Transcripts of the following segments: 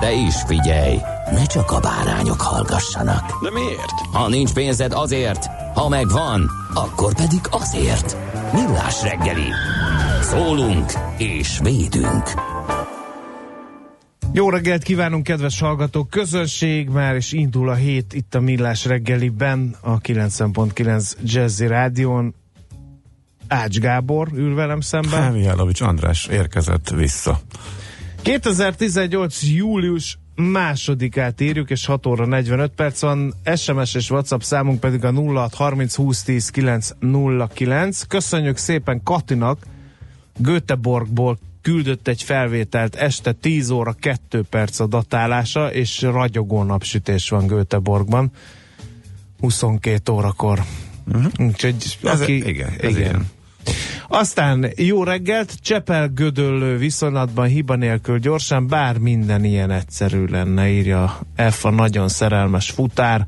De is figyelj, ne csak a bárányok hallgassanak. De miért? Ha nincs pénzed azért, ha megvan, akkor pedig azért. Millás reggeli. Szólunk és védünk. Jó reggelt kívánunk, kedves hallgatók! Közönség már is indul a hét itt a Millás reggeliben, a 90.9 Jazzy Rádion. Ács Gábor ül velem szemben. Mihálovics András érkezett vissza. 2018. július másodikát írjuk, és 6 óra 45 perc van. SMS és WhatsApp számunk pedig a 0630 20 10 909. Köszönjük szépen Katinak, Göteborgból küldött egy felvételt este 10 óra 2 perc a datálása, és ragyogó napsütés van Göteborgban 22 órakor. Uh-huh. Úgyhogy Ez, aki, igen, ez igen. Aztán jó reggelt, Csepel gödöllő viszonylatban hiba nélkül gyorsan, bár minden ilyen egyszerű lenne, írja F a nagyon szerelmes futár.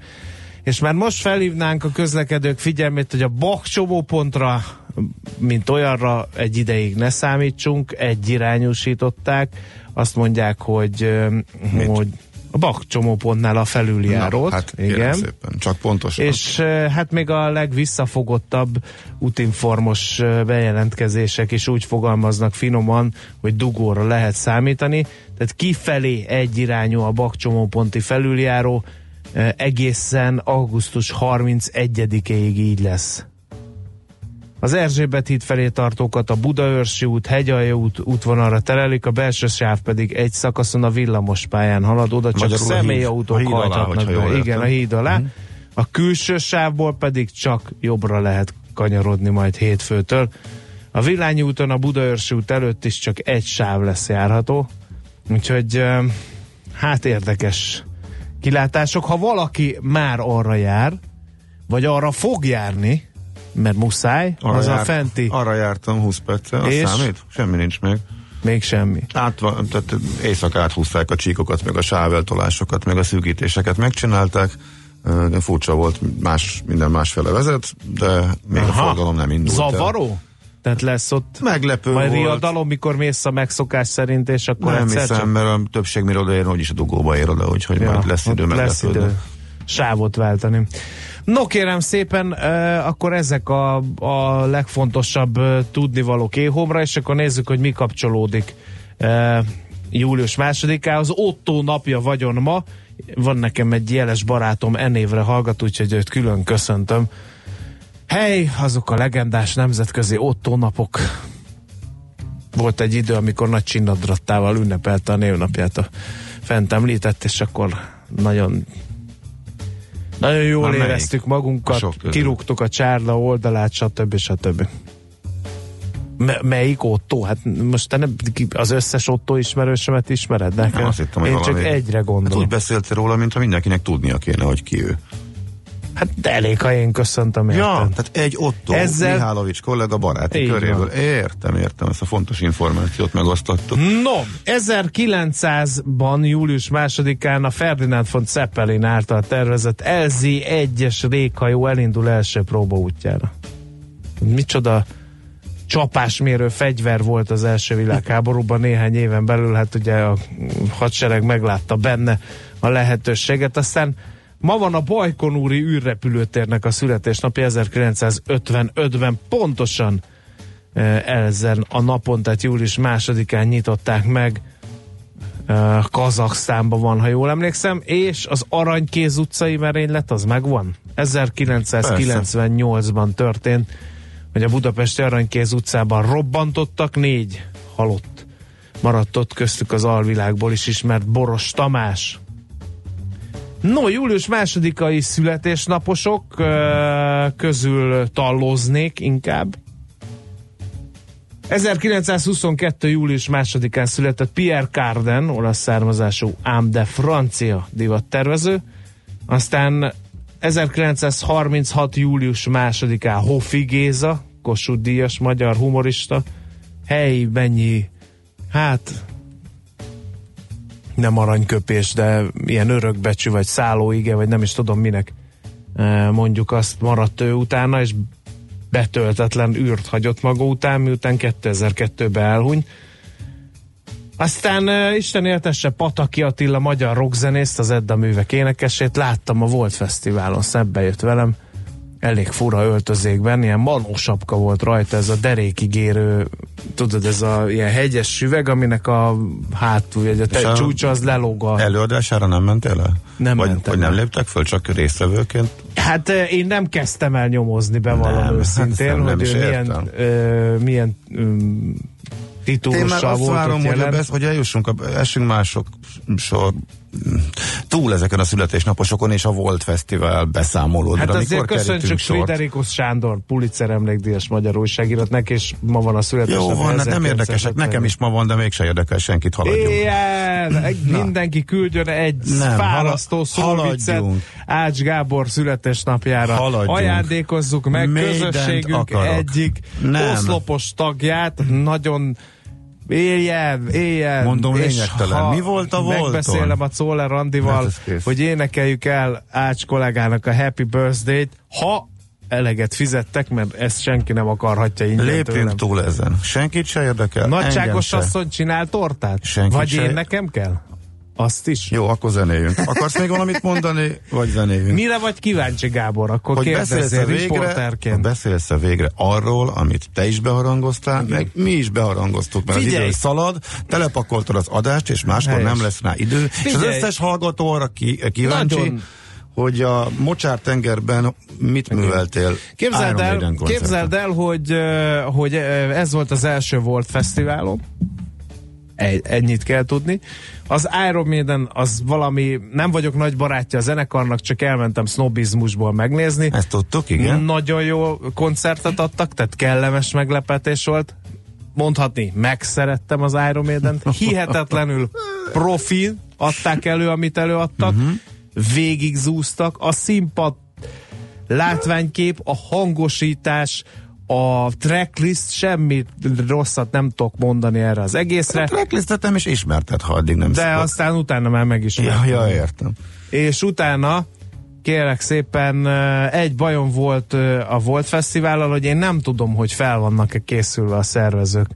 És már most felhívnánk a közlekedők figyelmét, hogy a Bach csomópontra, mint olyanra egy ideig ne számítsunk, egyirányúsították. Azt mondják, hogy, ö, hogy a Bach csomópontnál a felüljárót. Na, hát igen. szépen, csak pontosan. És hát még a legvisszafogottabb útinformos bejelentkezések is úgy fogalmaznak finoman, hogy dugóra lehet számítani. Tehát kifelé egyirányú a bakcsomóponti felüljáró, eh, egészen augusztus 31-ig így lesz. Az Erzsébet híd felé tartókat a Budaörsi út, Hegyalja út útvonalra terelik, a belső sáv pedig egy szakaszon a villamos pályán halad, oda csak Magyarul személyautók hajthatnak be. Igen, értem. a híd alá. A külső sávból pedig csak jobbra lehet kanyarodni majd hétfőtől. A Villányi úton a Budaörsi út előtt is csak egy sáv lesz járható, úgyhogy hát érdekes kilátások. Ha valaki már arra jár, vagy arra fog járni, mert muszáj, az a fenti, arra jártam 20 perccel, az És? számít? Semmi nincs meg. még semmi. Át, tehát éjszaka áthúzták a csíkokat, meg a sáveltolásokat, meg a szűkítéseket megcsinálták. De furcsa volt, más, minden másfele vezet, de még Aha. a forgalom nem indult el. Zavaró? Tehát lesz ott Meglepő majd volt. riadalom, mikor mész a megszokás szerint, és akkor Nem egyszer hiszem, csak mert a többség mire odaér, hogy is a dugóba ér oda, úgyhogy majd lesz idő ott lesz meglepődni. idő sávot váltani. No kérem szépen, akkor ezek a, a legfontosabb tudnivalók éhomra, és akkor nézzük, hogy mi kapcsolódik július másodikához. Otto napja vagyon ma, van nekem egy jeles barátom, enévre hallgat, úgyhogy őt külön köszöntöm. Hely, azok a legendás nemzetközi Otto napok. Volt egy idő, amikor nagy csinnadrattával ünnepelte a névnapját a fent említett, és akkor nagyon nagyon jól melyik? éreztük A magunkat, közül. kirúgtuk a csárda oldalát, stb. stb. Me- melyik Otto? Hát most te nem, az összes Otto ismerősömet ismered nekem? Nem, azt hittem, hogy Én valami- csak egyre Hát gondolom. úgy beszéltél róla, mintha mindenkinek tudnia kéne, hogy ki ő. Hát elég, ha én köszöntöm, érted? Ja, tehát egy Otto Ezzel- Ezzel... Mihálovics kollega baráti Így köréből. van. Értem, értem, ezt a fontos információt megosztottuk. No, 1900-ban, július másodikán a Ferdinand von Zeppelin által tervezett LZ-1-es réghajó elindul első próbaútjára. Micsoda csapásmérő fegyver volt az első világháborúban néhány éven belül, hát ugye a hadsereg meglátta benne a lehetőséget, aztán Ma van a Bajkonúri űrrepülőtérnek a születésnapja 1955-ben pontosan eh, ezen a napon, tehát július másodikán nyitották meg uh, Kazaksztánban van, ha jól emlékszem, és az Aranykéz utcai merénylet az megvan. 1998-ban történt, hogy a Budapesti Aranykéz utcában robbantottak, négy halott maradt ott köztük az alvilágból is ismert Boros Tamás. No, július másodikai születésnaposok közül talloznék inkább. 1922. július másodikán született Pierre Carden, olasz származású, ám de francia divattervező. Aztán 1936. július másodikán Hofi Géza, Kossuth Díjas, magyar humorista. Hely, mennyi, hát nem aranyköpés, de ilyen örökbecsű, vagy szállóige, vagy nem is tudom minek mondjuk azt maradt ő utána, és betöltetlen űrt hagyott maga után, miután 2002-ben elhuny. Aztán uh, Isten éltesse Pataki Attila, magyar rockzenészt, az Edda művek énekesét láttam a Volt Fesztiválon, szebbe jött velem, elég fura öltözékben, ilyen manósapka volt rajta, ez a derékigérő, tudod, ez a ilyen hegyes süveg, aminek a hátul, vagy a te, csúcsa az lelóg a... Előadására nem mentél el? Nem vagy, mentem vagy nem léptek föl, csak résztvevőként? Hát eh, én nem kezdtem el nyomozni, bevallom Nem, őszintén, hát nem, nem hogy is ő milyen, ö, milyen um, Én már titulussal azt volt várom, hogy, besz, hogy eljussunk, a, essünk mások sor túl ezeken a születésnaposokon és a Volt Fesztivál beszámolódra. Hát azért köszöntsük? Friderikus Sándor, Pulitzer emlékdíjas magyar újságírót, neki és ma van a születésnapja. Jó van, hát nem érdekesek, nekem is ma van, de mégse érdekel senkit, haladjunk. Egy- mindenki küldjön egy Nem, fárasztó haladjunk. Ács Gábor születésnapjára. Haladjunk. Ajándékozzuk meg Mindent közösségünk akarok. egyik Nem. oszlopos tagját, nagyon Éljen, éljen. Mondom, lényegtelen. Mi volt a Volton? Megbeszélem a Czoller Randival, Hát hogy énekeljük el Ács kollégának a Happy Birthday-t, ha eleget fizettek, mert ezt senki nem akarhatja ingyen tőlem. Lépjünk túl ezen. Senkit se érdekel. Nagyságos asszony csinál tortát? Senkit Vagy se- én nekem kell? Azt is? Jó, akkor zenéljünk. Akarsz még valamit mondani, vagy zenéljünk? Mire vagy kíváncsi, Gábor? Akkor hogy beszélsz kérdezzél végre, beszélsz végre arról, amit te is beharangoztál, meg mi is beharangoztuk, mert Figyelj! az idő szalad, telepakoltad az adást, és máskor Helyes. nem lesz rá idő. És az Figyelj! összes hallgató arra ki, kíváncsi, Nagyon. hogy a Mocsár tengerben mit műveltél Képzeld Iron el, képzeld el hogy, hogy ez volt az első Volt Fesztiválom. Egy, ennyit kell tudni. Az Iron Maiden az valami, nem vagyok nagy barátja a zenekarnak, csak elmentem sznobizmusból megnézni. Ezt tudtuk, igen? Nagyon jó koncertet adtak, tehát kellemes meglepetés volt. Mondhatni, megszerettem az Iron Maiden-t. Hihetetlenül profi adták elő, amit előadtak. Mhm. Uh-huh. Végig zúztak. A színpad látványkép, a hangosítás, a tracklist, semmi rosszat nem tudok mondani erre az egészre, A tracklistet nem is ismerted, ha addig nem de szokott. aztán utána már meg is Ja, ja, értem. és utána kérek szépen eh, egy bajom volt eh, a Volt Fesztivállal, hogy én nem tudom, hogy fel vannak-e készülve a szervezők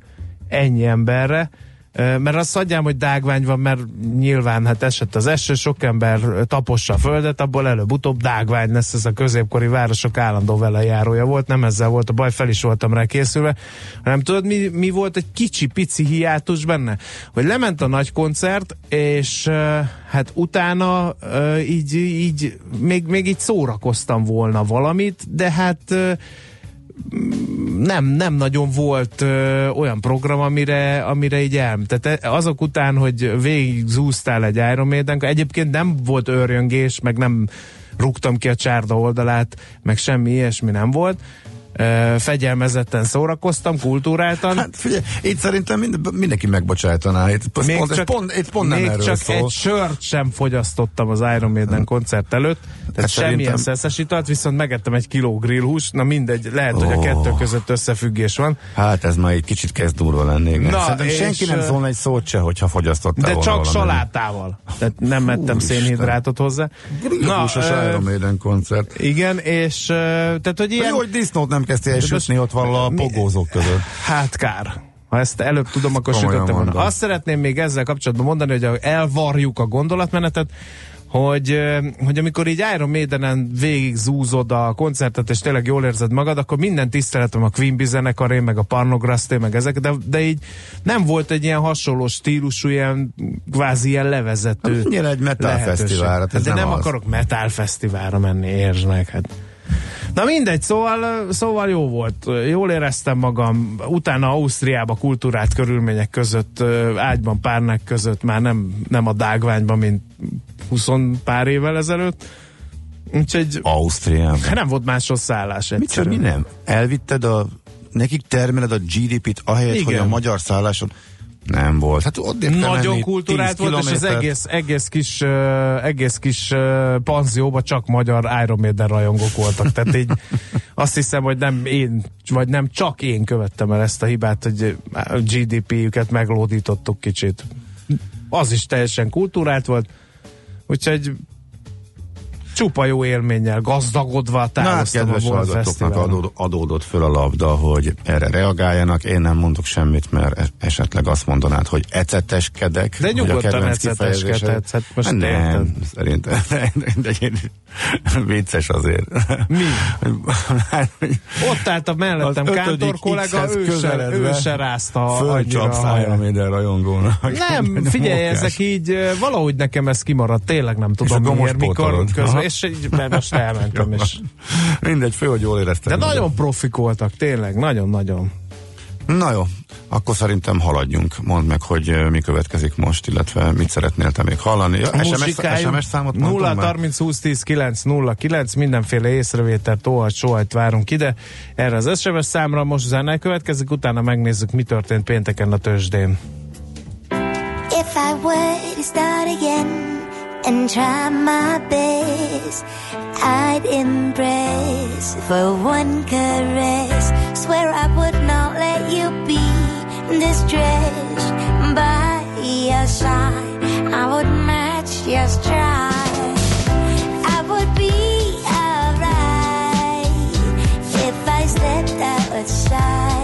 ennyi emberre, mert azt adjám, hogy dágvány van, mert nyilván hát esett az eső, sok ember tapossa a földet, abból előbb-utóbb dágvány lesz ez a középkori városok állandó vele járója volt, nem ezzel volt a baj, fel is voltam rá készülve, hanem tudod, mi, mi volt egy kicsi pici hiátus benne? Hogy lement a nagy koncert, és hát utána így, így még, még így szórakoztam volna valamit, de hát nem, nem nagyon volt ö, olyan program, amire, amire így el. Tehát e- azok után, hogy végig zúztál egy Iron Maiden, egyébként nem volt őrjöngés, meg nem rúgtam ki a csárda oldalát, meg semmi ilyesmi nem volt. Fegyelmezetten szórakoztam, kultúráltan. Hát figyelj, itt szerintem mind, mindenki megbocsájtaná. Itt még pont, csak, pont, itt pont nem még erről csak szól. egy sört sem fogyasztottam az Iron Maiden koncert előtt, tehát Hát semmilyen szerintem- szeszes italt, viszont megettem egy kiló grillhús, na mindegy, lehet, hogy a Ó. kettő között összefüggés van. Hát ez már egy kicsit kezd durva lenni. Igen. Na, Szerintem és, senki nem szólna egy szót se, hogyha fogyasztottál De volna csak salátával. Tehát nem mettem Úristen. szénhidrátot hozzá. Grillhúsos Iron Maiden koncert. igen, és tehát, hogy ilyen... Jó, hogy disznót nem kezdtél el sütni ott valahol a pogózók között. Hát kár. Ha ezt előbb tudom, akkor Komolyan sütöttem volna. Azt szeretném még ezzel kapcsolatban mondani, hogy elvarjuk a gondolatmenetet, hogy, hogy amikor így Iron Maidenen végig zúzod a koncertet, és tényleg jól érzed magad, akkor minden tiszteletem a Queen zenekaré, meg a Parnograszté, meg ezek, de, de így nem volt egy ilyen hasonló stílusú, ilyen kvázi ilyen levezető Annyira egy metal lehetőség. fesztivál, hát ez de nem nem az. akarok metal fesztiválra menni, értsd meg, hát. Na mindegy, szóval, szóval jó volt. Jól éreztem magam. Utána Ausztriába kultúrát körülmények között, ágyban párnák között, már nem, nem a dágványban, mint 20 pár évvel ezelőtt. Úgyhogy Ausztriában. hát nem volt máshol szállás Mit csak mi egyszerűen. nem? Elvitted a, nekik termeled a GDP-t, ahelyett, Igen. hogy a magyar szálláson nem volt. Hát ott Nagyon kultúrált volt, és az egész, egész kis, uh, egész kis uh, panzióban csak magyar Iron Maiden rajongók voltak. Tehát így azt hiszem, hogy nem én, vagy nem csak én követtem el ezt a hibát, hogy a GDP-jüket meglódítottuk kicsit. Az is teljesen kultúrált volt, úgyhogy csupa jó élménnyel, gazdagodva Na hát, távoztam a adód, adódott föl a labda, hogy erre reagáljanak. Én nem mondok semmit, mert e- esetleg azt mondanád, hogy eceteskedek. De nyugodtan eceteskedhetsz, hát most nem, érted. szerintem. De, de, de, vicces azért. Mi? Hát, Ott állt a mellettem Kántor kollega, ő se, ő se rázta annyira Fölcsapsz a haját. Iron Maiden rajongónak. Nem, figyelj, ezek így valahogy nekem ez kimaradt, tényleg nem tudom miért, mikor közben. És így, mert most elmentem, és Mindegy, fő, hogy jól éreztem. de nagyon profik voltak, tényleg, nagyon-nagyon. Na jó, akkor szerintem haladjunk. Mondd meg, hogy mi következik most, illetve mit szeretnél te még hallani. Ja, SMS. SMS számot mondtam 0 már? 30 20 10 9 0 9 mindenféle észrevételt, óhajt, sohajt várunk ide. Erre az SMS számra most zene következik, utána megnézzük, mi történt pénteken a tőzsdén. If I were to start again and try my best, I'd embrace for one caress. Swear I would not let you be distressed by your side. I would match your stride. I would be alright if I stepped outside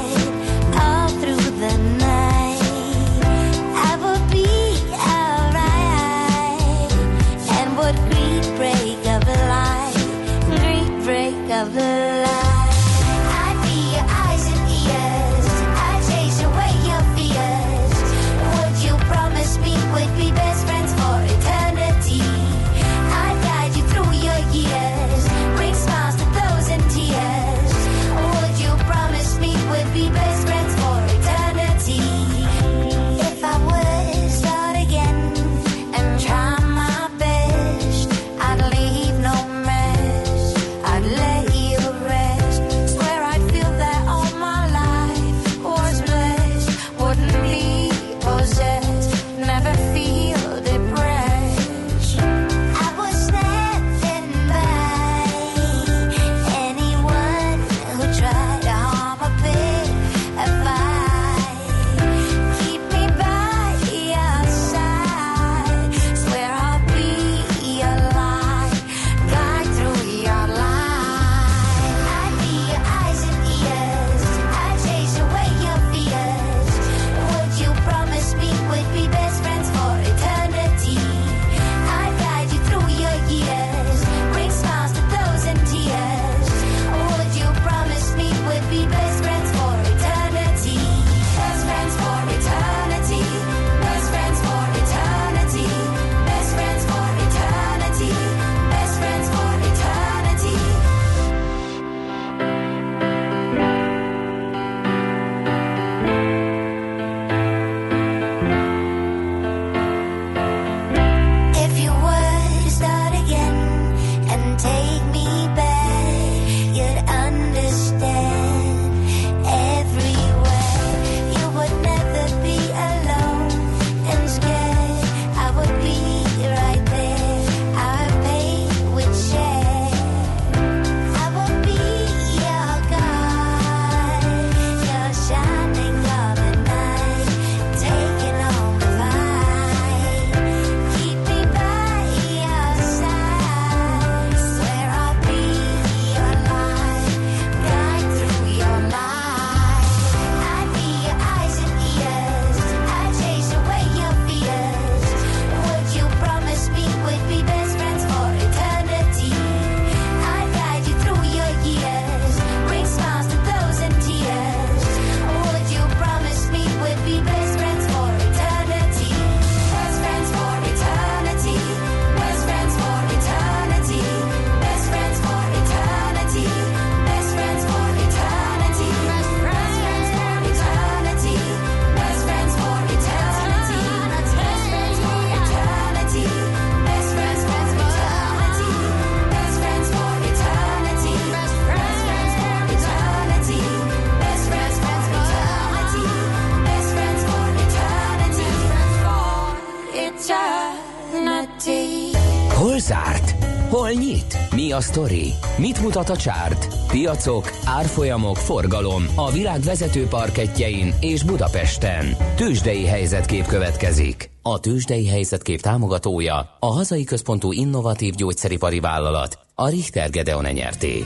zárt? Hol nyit? Mi a sztori? Mit mutat a csárt? Piacok, árfolyamok, forgalom a világ vezető parketjein és Budapesten. Tősdei helyzetkép következik. A Tősdei helyzetkép támogatója a hazai központú innovatív gyógyszeripari vállalat, a Richter Gedeon nyerté.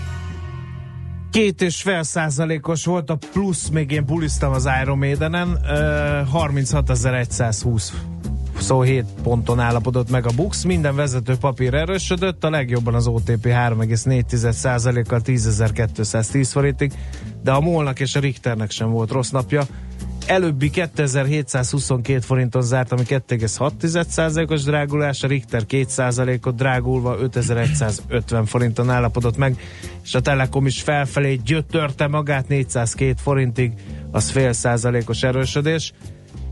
Két és fél százalékos volt a plusz, még én buliztam az Iron Maidenen, uh, 36.120 27 ponton állapodott meg a Bux, minden vezető papír erősödött, a legjobban az OTP 3,4%-kal 10.210 forintig, de a Molnak és a Richternek sem volt rossz napja. Előbbi 2722 forinton zárt, ami 2,6%-os drágulás, a Richter 2%-ot drágulva 5150 forinton állapodott meg, és a Telekom is felfelé gyötörte magát 402 forintig, az fél százalékos erősödés.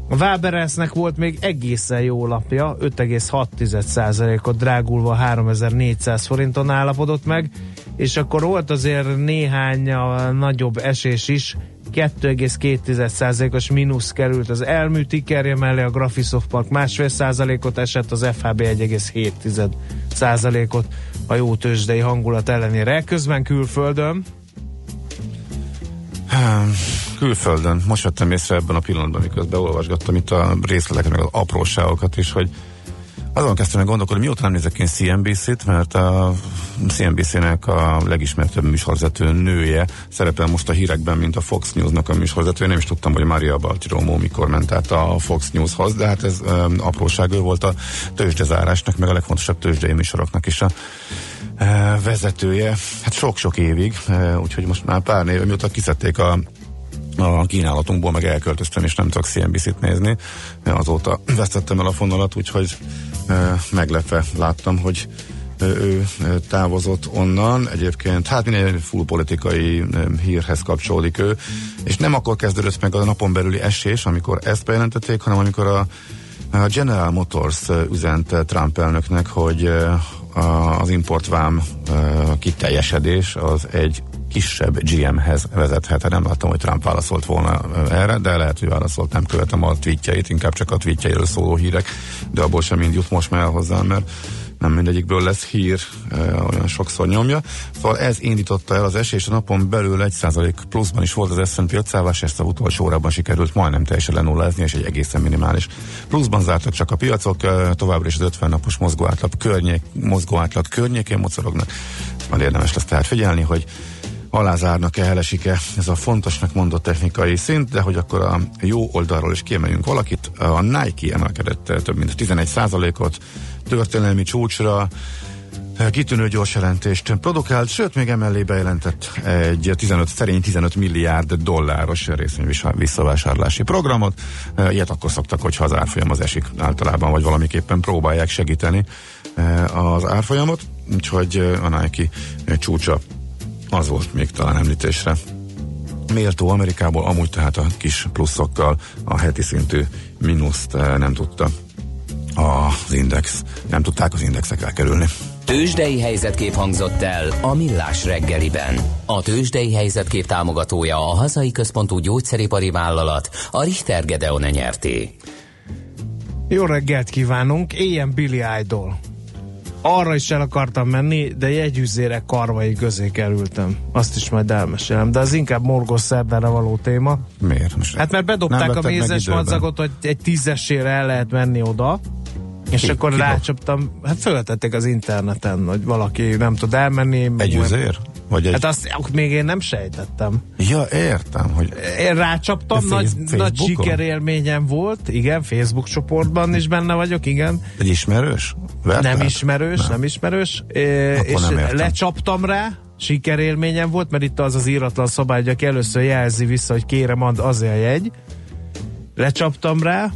A Waberensnek volt még egészen jó lapja, 5,6%-ot drágulva 3400 forinton állapodott meg, és akkor volt azért néhány nagyobb esés is, 2,2%-os mínusz került az elmű tikerje mellé, a Graphisoft Park másfél százalékot esett, az FHB 1,7 százalékot a jó tőzsdei hangulat ellenére. Közben külföldön külföldön. Most vettem észre ebben a pillanatban, miközben olvasgattam itt a részleteket, meg az apróságokat is, hogy azon kezdtem meg gondolkodni, mióta nem nézek én CNBC-t, mert a CNBC-nek a legismertebb műsorvezető nője szerepel most a hírekben, mint a Fox News-nak a műsorvezető. Nem is tudtam, hogy Maria Baltiromo mikor ment át a Fox News-hoz, de hát ez um, apróság, ő volt a tőzsdezárásnak, meg a legfontosabb tőzsdei műsoroknak is a uh, vezetője. Hát sok-sok évig, uh, úgyhogy most már pár név, mióta kiszedték a a kínálatunkból meg elköltöztem, és nem tudok CNBC-t nézni. Azóta vesztettem el a fonalat, úgyhogy meglepve láttam, hogy ő távozott onnan. Egyébként, hát minél full politikai hírhez kapcsolódik ő, és nem akkor kezdődött meg a napon belüli esés, amikor ezt bejelentették, hanem amikor a General Motors üzent Trump elnöknek, hogy az importvám kiteljesedés az egy kisebb GM-hez vezethet. Nem láttam, hogy Trump válaszolt volna erre, de lehet, hogy válaszolt, nem követem a tweetjeit, inkább csak a tweetjeiről szóló hírek, de abból sem mind jut most már hozzám, mert nem mindegyikből lesz hír, olyan sokszor nyomja. Szóval ez indította el az esés, a napon belül 1% pluszban is volt az S&P 500 ezt a utolsó órában sikerült majdnem teljesen lenullázni, és egy egészen minimális pluszban zártak csak a piacok, továbbra is az 50 napos mozgóátlag környék, mozgóátlag környékén mocorognak. Majd érdemes lesz tehát figyelni, hogy alázárnak-e, elesik-e ez a fontosnak mondott technikai szint, de hogy akkor a jó oldalról is kiemeljünk valakit, a Nike emelkedett több mint 11 ot történelmi csúcsra, kitűnő gyors jelentést produkált, sőt még emellé bejelentett egy 15, szerény 15 milliárd dolláros részvény visszavásárlási programot. Ilyet akkor szoktak, hogyha az árfolyam az esik általában, vagy valamiképpen próbálják segíteni az árfolyamot, úgyhogy a Nike csúcsa az volt még talán említésre. Méltó Amerikából, amúgy tehát a kis pluszokkal a heti szintű mínuszt eh, nem tudta az index, nem tudták az indexek elkerülni. Tőzsdei helyzetkép hangzott el a Millás reggeliben. A Tőzsdei helyzetkép támogatója a hazai központú gyógyszeripari vállalat, a Richter Gedeon nyerté. Jó reggelt kívánunk, éljen Billy Idol arra is el akartam menni, de jegyüzére karvai közé kerültem. Azt is majd elmesélem. De az inkább morgos szerdára való téma. Miért? Most hát mert bedobták a mézes madzagot, hogy egy tízesére el lehet menni oda. És ki, akkor ki rácsaptam, hát föltették az interneten, hogy valaki nem tud elmenni. Egy üzér? Vagy egy... Hát azt még én nem sejtettem. Ja, értem, hogy... Én rácsaptam, nagy, nagy sikerélményem volt, igen, Facebook csoportban is benne vagyok, igen. Egy ismerős? Vertelt? Nem ismerős, nem, nem ismerős. É, és nem lecsaptam rá, sikerélményem volt, mert itt az az íratlan szabály, hogy aki először jelzi vissza, hogy kérem, ad azért a jegy. Lecsaptam rá,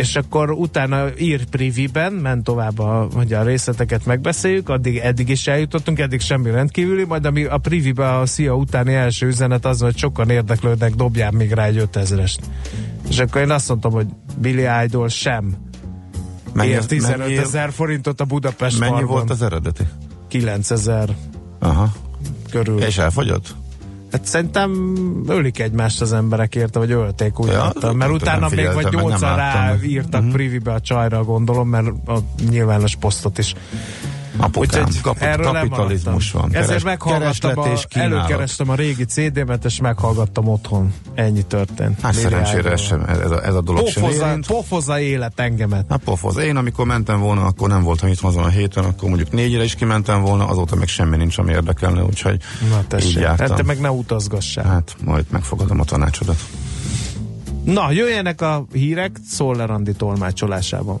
és akkor utána ír priviben, ment tovább, a, hogy a részleteket megbeszéljük, addig eddig is eljutottunk, eddig semmi rendkívüli, majd ami a privibe a szia utáni első üzenet az, hogy sokan érdeklődnek, dobjál még rá egy 5000-est. És akkor én azt mondtam, hogy Billy Idol sem mennyi, ér 15 ezer forintot a Budapest Mennyi barban. volt az eredeti? 9000 Aha. körül. És elfogyott? Hát szerintem ölik egymást az emberek érte, vagy ölték úgy Ja, nem mert utána még vagy nyolcan láttam. ráírtak Mhm. privibe a csajra, gondolom, mert a nyilvános posztot is. Apukám, Úgyhogy kap, erről kapitalizmus van. Ezért Keres- meghallgattam, kereslet a, előkerestem a régi CD-met, és meghallgattam otthon. Ennyi történt. Hát szerencsére ez, sem, ez, a, ez a dolog sem Pofozza, érint. pofozza élet engemet. Hát pofoz. Én amikor mentem volna, akkor nem voltam itt azon a héten, akkor mondjuk négyre is kimentem volna, azóta meg semmi nincs, ami érdekelne, úgyhogy Na így tessék, jártam. hát te meg ne utazgassál. Hát majd megfogadom a tanácsodat. Na, jöjjenek a hírek Szoller Andi tolmácsolásában.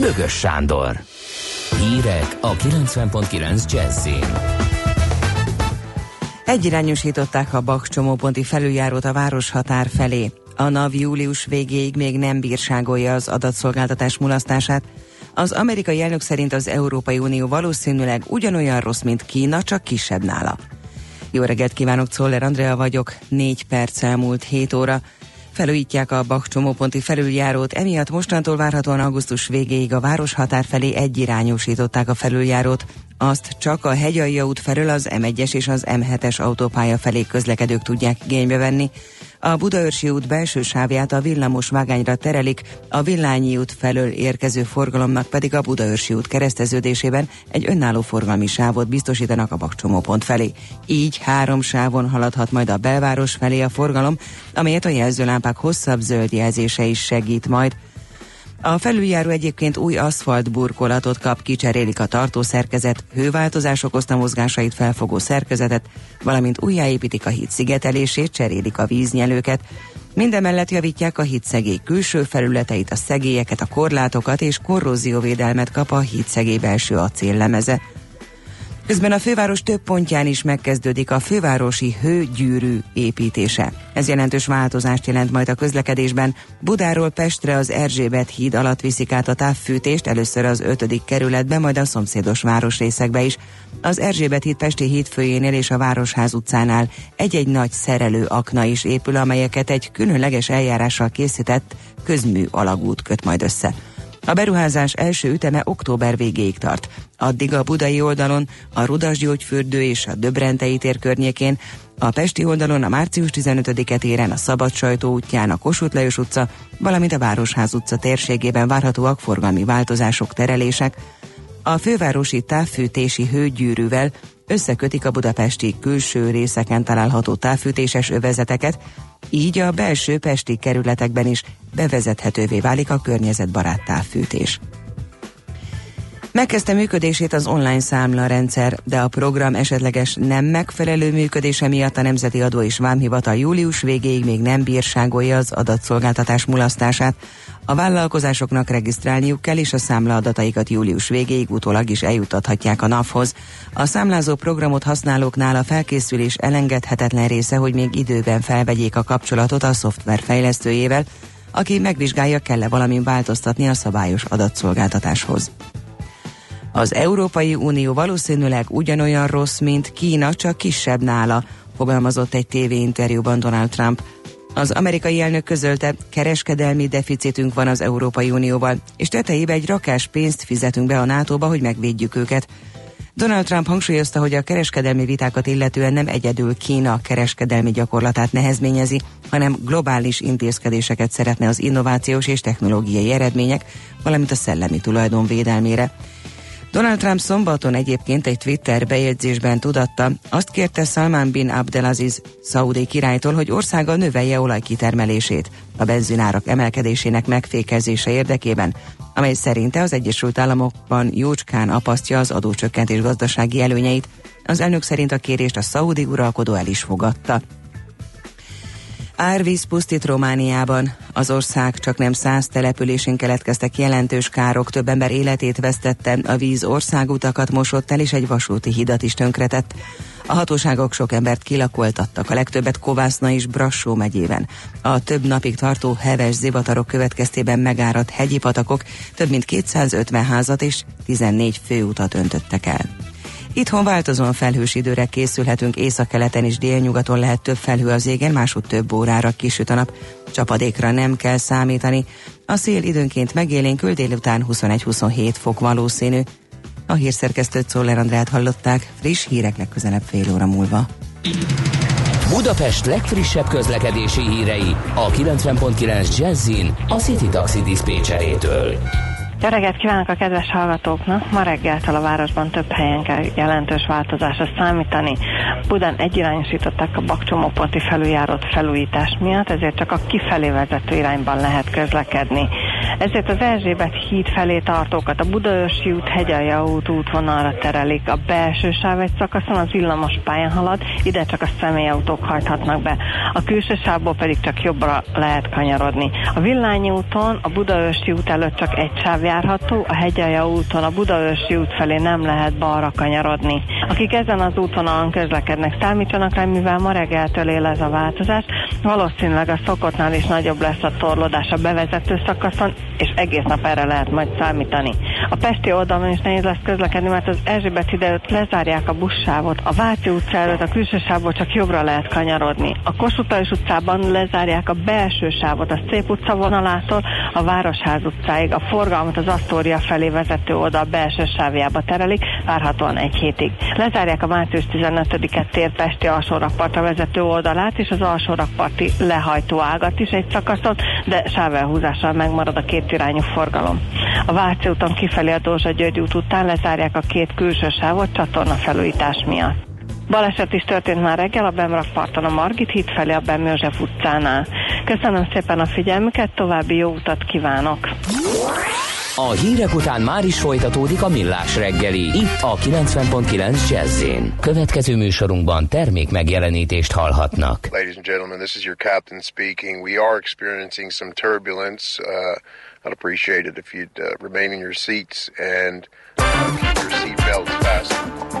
Bögös Sándor. Hírek a 90.9 Jazzin. Egyirányosították a Bach csomóponti felüljárót a város határ felé. A NAV július végéig még nem bírságolja az adatszolgáltatás mulasztását. Az amerikai elnök szerint az Európai Unió valószínűleg ugyanolyan rossz, mint Kína, csak kisebb nála. Jó reggelt kívánok, Czoller Andrea vagyok, négy perc elmúlt 7 óra. Felújítják a Bach csomóponti felüljárót, emiatt mostantól várhatóan augusztus végéig a város határ felé egyirányosították a felüljárót. Azt csak a Hegyalja út felől az M1-es és az M7-es autópálya felé közlekedők tudják igénybe venni. A Budaörsi út belső sávját a villamos vágányra terelik, a Villányi út felől érkező forgalomnak pedig a Budaörsi út kereszteződésében egy önálló forgalmi sávot biztosítanak a bakcsomópont felé. Így három sávon haladhat majd a belváros felé a forgalom, amelyet a jelzőlámpák hosszabb zöld jelzése is segít majd. A felüljáró egyébként új aszfalt burkolatot kap, kicserélik a tartószerkezet, hőváltozás okozta mozgásait felfogó szerkezetet, valamint újjáépítik a híd szigetelését, cserélik a víznyelőket. Mindemellett javítják a hídszegély külső felületeit, a szegélyeket, a korlátokat és korrózióvédelmet kap a hídszegély belső acéllemeze. Közben a főváros több pontján is megkezdődik a fővárosi hőgyűrű építése. Ez jelentős változást jelent majd a közlekedésben. Budáról Pestre az Erzsébet híd alatt viszik át a távfűtést, először az 5. kerületben, majd a szomszédos városrészekbe is. Az Erzsébet híd Pesti hídfőjénél és a Városház utcánál egy-egy nagy szerelő akna is épül, amelyeket egy különleges eljárással készített közmű alagút köt majd össze. A beruházás első üteme október végéig tart. Addig a budai oldalon, a Rudas gyógyfürdő és a Döbrentei tér környékén, a Pesti oldalon a március 15-e téren a Szabad Sajtó útján a Kossuth Lajos utca, valamint a Városház utca térségében várhatóak forgalmi változások, terelések. A fővárosi távfűtési hőgyűrűvel összekötik a budapesti külső részeken található távfűtéses övezeteket, így a belső pesti kerületekben is bevezethetővé válik a környezetbarát távfűtés. Megkezdte működését az online számlarendszer, de a program esetleges nem megfelelő működése miatt a Nemzeti Adó és Vámhivatal július végéig még nem bírságolja az adatszolgáltatás mulasztását. A vállalkozásoknak regisztrálniuk kell, és a számladataikat július végéig utólag is eljutathatják a NAV-hoz. A számlázó programot használóknál a felkészülés elengedhetetlen része, hogy még időben felvegyék a kapcsolatot a szoftver fejlesztőjével, aki megvizsgálja, kell-e valamin változtatni a szabályos adatszolgáltatáshoz. Az Európai Unió valószínűleg ugyanolyan rossz, mint Kína, csak kisebb nála, fogalmazott egy tévéinterjúban Donald Trump. Az amerikai elnök közölte, kereskedelmi deficitünk van az Európai Unióval, és tetejébe egy rakás pénzt fizetünk be a NATO-ba, hogy megvédjük őket. Donald Trump hangsúlyozta, hogy a kereskedelmi vitákat illetően nem egyedül Kína kereskedelmi gyakorlatát nehezményezi, hanem globális intézkedéseket szeretne az innovációs és technológiai eredmények, valamint a szellemi tulajdon védelmére. Donald Trump szombaton egyébként egy Twitter bejegyzésben tudatta, azt kérte Salman bin Abdelaziz szaudi királytól, hogy országa növelje olajkitermelését a benzinárak emelkedésének megfékezése érdekében, amely szerinte az Egyesült Államokban jócskán apasztja az adócsökkentés gazdasági előnyeit. Az elnök szerint a kérést a szaudi uralkodó el is fogadta. Árvíz pusztít Romániában. Az ország csak nem száz településén keletkeztek jelentős károk, több ember életét vesztette, a víz országutakat mosott el, és egy vasúti hidat is tönkretett. A hatóságok sok embert kilakoltattak, a legtöbbet Kovászna és Brassó megyében. A több napig tartó heves zivatarok következtében megáradt hegyi patakok több mint 250 házat és 14 főutat öntöttek el. Itthon változóan felhős időre készülhetünk, északkeleten és délnyugaton lehet több felhő az égen, máshogy több órára kisüt a nap. Csapadékra nem kell számítani. A szél időnként megélénkül délután 21-27 fok valószínű. A hírszerkesztőt Szoller Andrát hallották, friss hírek legközelebb fél óra múlva. Budapest legfrissebb közlekedési hírei a 90.9 Jazzin a City Taxi Dispécsejétől. Jó reggelt kívánok a kedves hallgatóknak! Ma reggeltől a városban több helyen kell jelentős változásra számítani. Budán egyirányosították a bakcsomóponti felüljárót felújítás miatt, ezért csak a kifelé vezető irányban lehet közlekedni. Ezért az Erzsébet híd felé tartókat a Budaörsi út, Hegyalja út útvonalra terelik. A belső sáv egy szakaszon az villamos pályán halad, ide csak a személyautók hajthatnak be. A külső sávból pedig csak jobbra lehet kanyarodni. A Villányi úton a Budaörsi út előtt csak egy sáv járható, a Hegyalja úton a Budaörsi út felé nem lehet balra kanyarodni. Akik ezen az útvonalon közlekednek, számítsanak rá, mivel ma reggeltől él ez a változás, valószínűleg a szokottnál is nagyobb lesz a torlódás a bevezető szakaszon, és egész nap erre lehet majd számítani. A Pesti oldalon is nehéz lesz közlekedni, mert az Erzsébet időt lezárják a buszsávot. A Váci utca előtt a külső sávból csak jobbra lehet kanyarodni. A Kossuth utcában lezárják a belső sávot a Szép utca vonalától a Városház utcáig. A forgalmat az Asztória felé vezető oldal belső sávjába terelik, várhatóan egy hétig. Lezárják a március 15-et tér Pesti alsórakpartra vezető oldalát és az alsórakparti lehajtó ágat is egy szakaszon, de sávelhúzással megmarad két irányú forgalom. A Váci úton kifelé a Dózsa György út után lezárják a két külső sávot csatorna felújítás miatt. Baleset is történt már reggel a Bemrakparton a Margit híd felé a Bem József utcánál. Köszönöm szépen a figyelmüket, további jó utat kívánok! A hírek után már is folytatódik a millás reggeli, itt a 90.9 jazz Következő műsorunkban termék megjelenítést hallhatnak. Ladies and gentlemen, this is your captain speaking. We are experiencing some turbulence. Uh, I'd appreciate it if you'd uh, remain in your seats and keep your seatbelts fastened.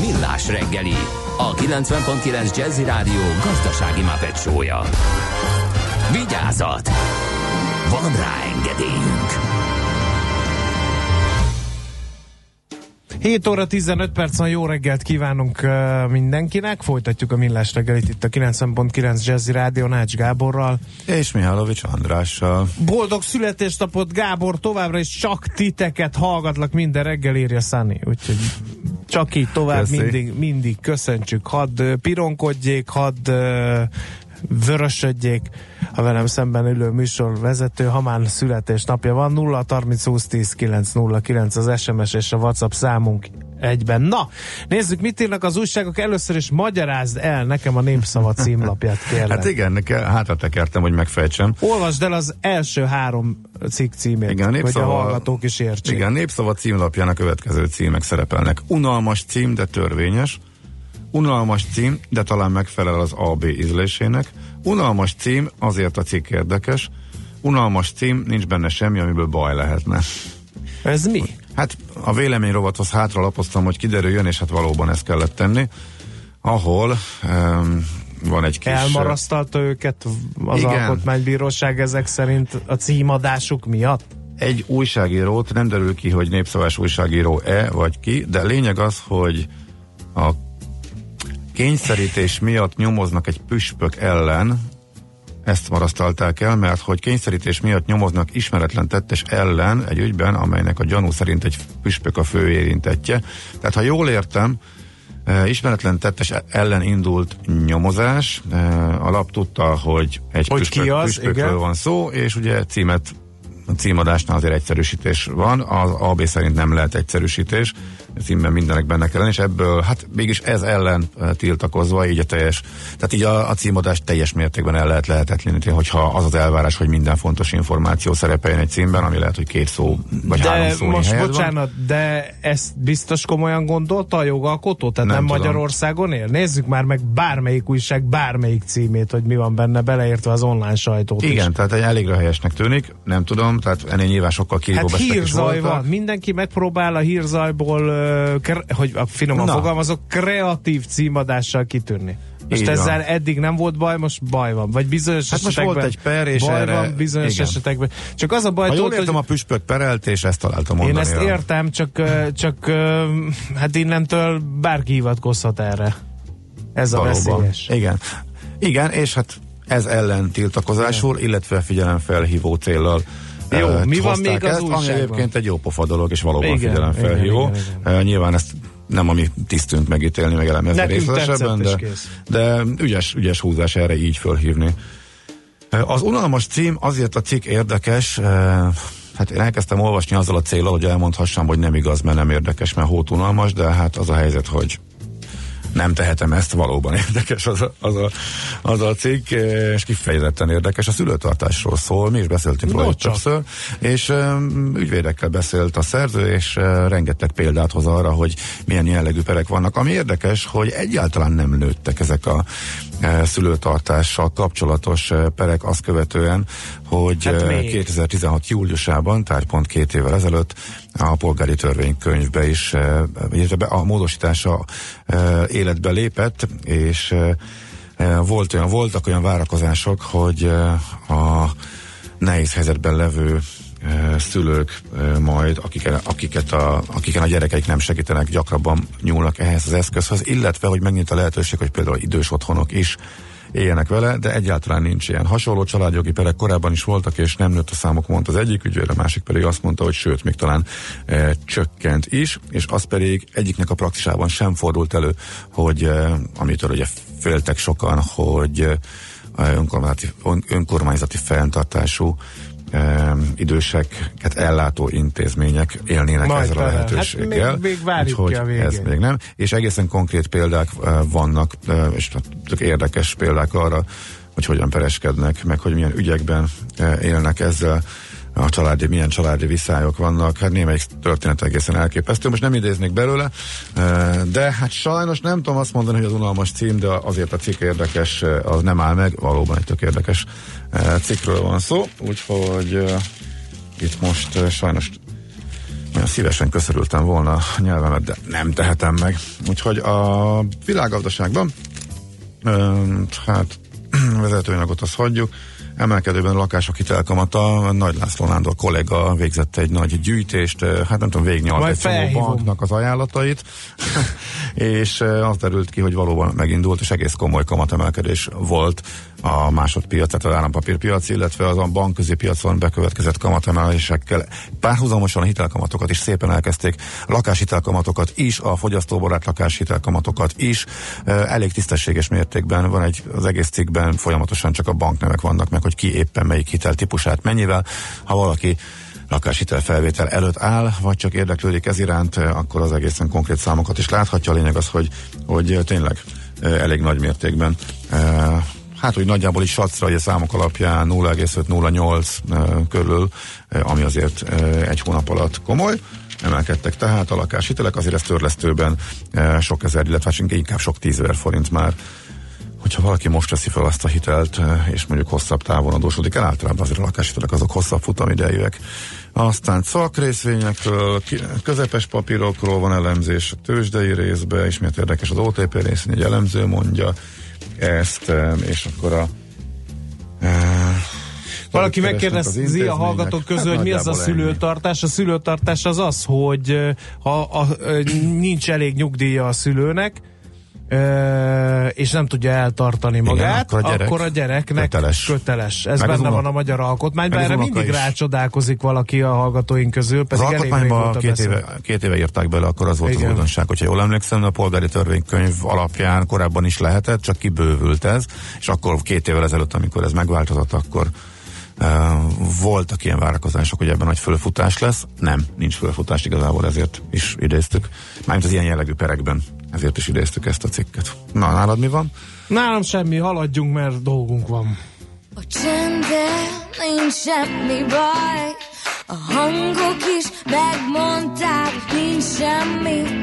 Millás reggeli, a 90.9 Jazzy Rádió gazdasági mapetsója. Vigyázat! Van rá engedélyünk! 7 óra 15 perc van, jó reggelt kívánunk mindenkinek. Folytatjuk a millás reggelit itt a 90.9 Jazzy Rádió Nács Gáborral. És Mihálovics Andrással. Boldog születésnapot Gábor, továbbra is csak titeket hallgatlak minden reggel, írja Szani. Úgyhogy csak így tovább Köszi. mindig, mindig köszöntsük. Hadd pironkodjék, hadd vörösödjék a velem szemben ülő műsorvezető, ha már születésnapja van, 0 30 20 10 9 0 9 az SMS és a WhatsApp számunk egyben. Na, nézzük, mit írnak az újságok. Először is magyarázd el nekem a Népszava címlapját, kérlek. Hát igen, hátra tekertem, hogy megfejtsem. Olvasd el az első három cikk címét, Igen, a hogy a népszava, hallgatók is értsék. Igen, népszava címlapján a következő címek szerepelnek. Unalmas cím, de törvényes. Unalmas cím, de talán megfelel az AB ízlésének. Unalmas cím, azért a cikk érdekes. Unalmas cím, nincs benne semmi, amiből baj lehetne. Ez mi? Hát a vélemény rovathoz hátra lapoztam, hogy kiderüljön, és hát valóban ezt kellett tenni. Ahol um, van egy kis... Elmarasztalta őket az Igen. alkotmánybíróság ezek szerint a címadásuk miatt? egy újságírót, nem derül ki, hogy népszavás újságíró-e vagy ki, de lényeg az, hogy a kényszerítés miatt nyomoznak egy püspök ellen, ezt marasztalták el, mert hogy kényszerítés miatt nyomoznak ismeretlen tettes ellen egy ügyben, amelynek a gyanú szerint egy püspök a fő érintettje. Tehát ha jól értem, eh, ismeretlen tettes ellen indult nyomozás, eh, a lap tudta, hogy egy Hogy püspök, ki az, püspökről igen. van szó, és ugye címet a címadásnál azért egyszerűsítés van, az AB szerint nem lehet egyszerűsítés, címben mindenek benne kell lenni, és ebből, hát mégis ez ellen eh, tiltakozva, így a teljes, tehát így a, a címadást teljes mértékben el lehet lehetetleníteni, hogyha az az elvárás, hogy minden fontos információ szerepeljen egy címben, ami lehet, hogy két szó, vagy három De szó most helyed van. bocsánat, de ezt biztos komolyan gondolta a jogalkotó? Tehát nem, Nem tudom. Magyarországon él? Nézzük már meg bármelyik újság, bármelyik címét, hogy mi van benne, beleértve az online sajtót is. Igen, tehát egy elég helyesnek tűnik, nem tudom, tehát ennél nyilván sokkal kirívóbb Hát is hírzaj van, mindenki megpróbál a hírzajból, kre- hogy a finoman Na. fogalmazok, kreatív címadással kitűnni. Most Így van. ezzel eddig nem volt baj, most baj van. Vagy bizonyos Hát most esetekben volt egy per, és baj erre- van, bizonyos igen. esetekben. Csak az a baj, Ha jól értem, hogy a püspök perelt, és ezt találtam én mondani. ezt a- értem, csak, csak hát innentől bárki hivatkozhat erre. Ez a Valóban. veszélyes. Igen. Igen, és hát ez ellen tiltakozásul, illetve figyelemfelhívó céllal Jó, mi van még az ezt, ami újságban? egyébként egy jó pofa dolog, és valóban Igen, figyelemfelhívó. igen, igen, igen. Eh, Nyilván ezt nem a mi tisztünk megítélni, meg elemezni részletesebben, de, de ügyes, ügyes húzás erre így fölhívni. Az unalmas cím azért a cikk érdekes, hát én elkezdtem olvasni azzal a célral, hogy elmondhassam, hogy nem igaz, mert nem érdekes, mert hót unalmas, de hát az a helyzet, hogy nem tehetem ezt, valóban érdekes az a, az a, az a cikk, eh, és kifejezetten érdekes. A szülőtartásról szól, mi is beszéltünk róla No, csak. többször, és um, ügyvédekkel beszélt a szerző, és uh, rengeteg példát hoz arra, hogy milyen jellegű perek vannak. Ami érdekes, hogy egyáltalán nem nőttek ezek a uh, szülőtartással kapcsolatos uh, perek azt követően, hogy Hát uh, még. 2016 júliusában, tehát pont két évvel ezelőtt a polgári törvénykönyvbe is, eh, illetve a módosítása eh, életbe lépett, és eh, volt olyan, voltak olyan várakozások, hogy a nehéz helyzetben levő szülők majd, akiken, akiket a, akiken a gyerekeik nem segítenek, gyakrabban nyúlnak ehhez az eszközhöz, illetve, hogy megnyit a lehetőség, hogy például idős otthonok is éljenek vele, de egyáltalán nincs ilyen. Hasonló családjogi perek korábban is voltak, és nem nőtt a számok, mondta az egyik ügyvéd, a másik pedig azt mondta, hogy sőt, még talán e, csökkent is, és az pedig egyiknek a praxisában sem fordult elő, hogy e, amitől ugye féltek sokan, hogy e, önkormányzati, ön- önkormányzati fenntartású e, időseket ellátó intézmények élnének Majd ezzel a talán. lehetőséggel. Hát még- még várjuk Úgyhogy ki a végén. ez még nem. És egészen konkrét példák e, vannak, e, és tök érdekes példák arra, hogy hogyan pereskednek, meg hogy milyen ügyekben e, élnek ezzel a családi, milyen családi viszályok vannak, hát némelyik történet egészen elképesztő, most nem idéznék belőle, e, de hát sajnos nem tudom azt mondani, hogy az unalmas cím, de azért a cikk érdekes, e, az nem áll meg, valóban egy tök érdekes e, cikkről van szó, úgyhogy itt most sajnos nagyon szívesen köszörültem volna a nyelvemet, de nem tehetem meg. Úgyhogy a világgazdaságban hát vezetőanyagot azt hagyjuk. Emelkedőben a lakások hitelkamata, Nagy László Nándor kollega végzett egy nagy gyűjtést, hát nem tudom, végignyalt Majd egy csomó banknak az ajánlatait, és az derült ki, hogy valóban megindult, és egész komoly kamatemelkedés volt a másodpiac, tehát az állampapírpiac, illetve az a bankközi piacon bekövetkezett kamatemelésekkel. Párhuzamosan a hitelkamatokat is szépen elkezdték, lakáshitelkamatokat is, a fogyasztóbarát lakáshitelkamatokat is, elég tisztességes mértékben van egy, az egész cikkben folyamatosan csak a banknevek vannak meg, hogy ki éppen melyik hiteltípusát mennyivel. Ha valaki lakáshitel felvétel előtt áll, vagy csak érdeklődik ez iránt, akkor az egészen konkrét számokat is láthatja. A lényeg az, hogy, hogy tényleg elég nagy mértékben Hát, hogy nagyjából is sacra, a számok alapján 0,5-0,8 eh, körül, ami azért egy hónap alatt komoly. Emelkedtek tehát a lakáshitelek, azért ez törlesztőben sok ezer, illetve hát inkább sok tízezer forint már hogyha valaki most veszi fel azt a hitelt, és mondjuk hosszabb távon adósodik el, általában azért a lakáshitelek azok hosszabb futamidejűek. Aztán szakrészvényekről, közepes papírokról van elemzés a tőzsdei részbe, ismét érdekes az OTP részén, egy elemző mondja ezt, és akkor a Valaki megkérdezi a hallgatók közül, hogy mi az a szülőtartás. A szülőtartás az az, hogy ha a, ö, nincs elég nyugdíja a szülőnek, ö, és nem tudja eltartani magát, akkor a gyerek akkor a gyereknek köteles. köteles. Ez Meg az benne van a magyar alkotmányban, meg az erre mindig is. rácsodálkozik valaki a hallgatóink közül, Az pedig elég alkotmányban két beszél. éve, két éve írták bele, akkor az volt Igen. az újdonság, hogyha jól emlékszem, a polgári törvénykönyv alapján korábban is lehetett, csak kibővült ez, és akkor két évvel ezelőtt, amikor ez megváltozott, akkor voltak ilyen várakozások, hogy ebben nagy fölfutás lesz. Nem, nincs fölfutás igazából, ezért is idéztük. Mármint az ilyen jellegű perekben, ezért is idéztük ezt a cikket. Na, nálad mi van? Nálam semmi, haladjunk, mert dolgunk van. A csendben nincs semmi baj A hangok is megmondták, nincs semmi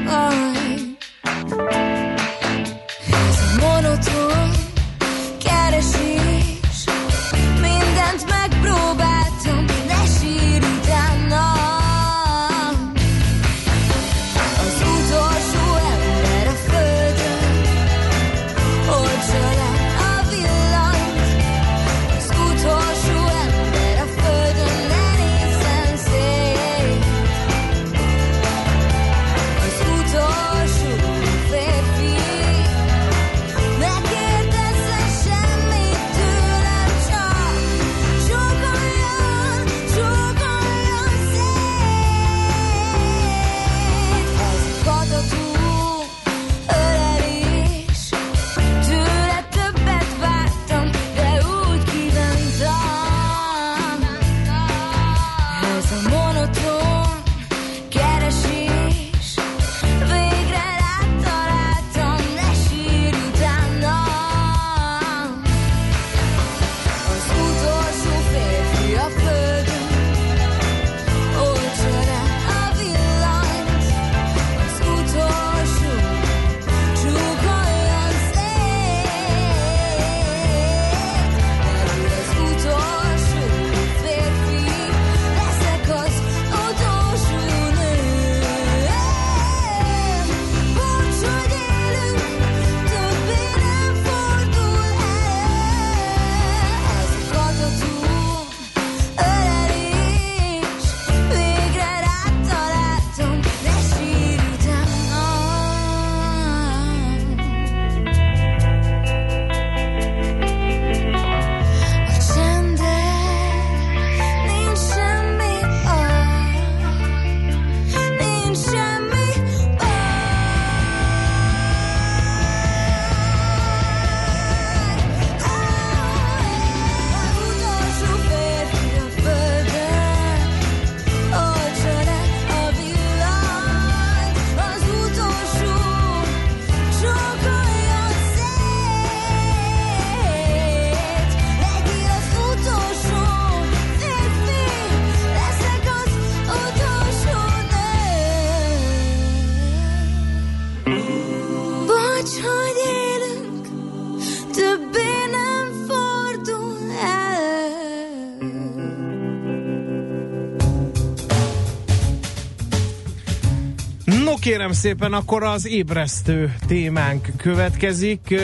kérem szépen, akkor az ébresztő témánk következik.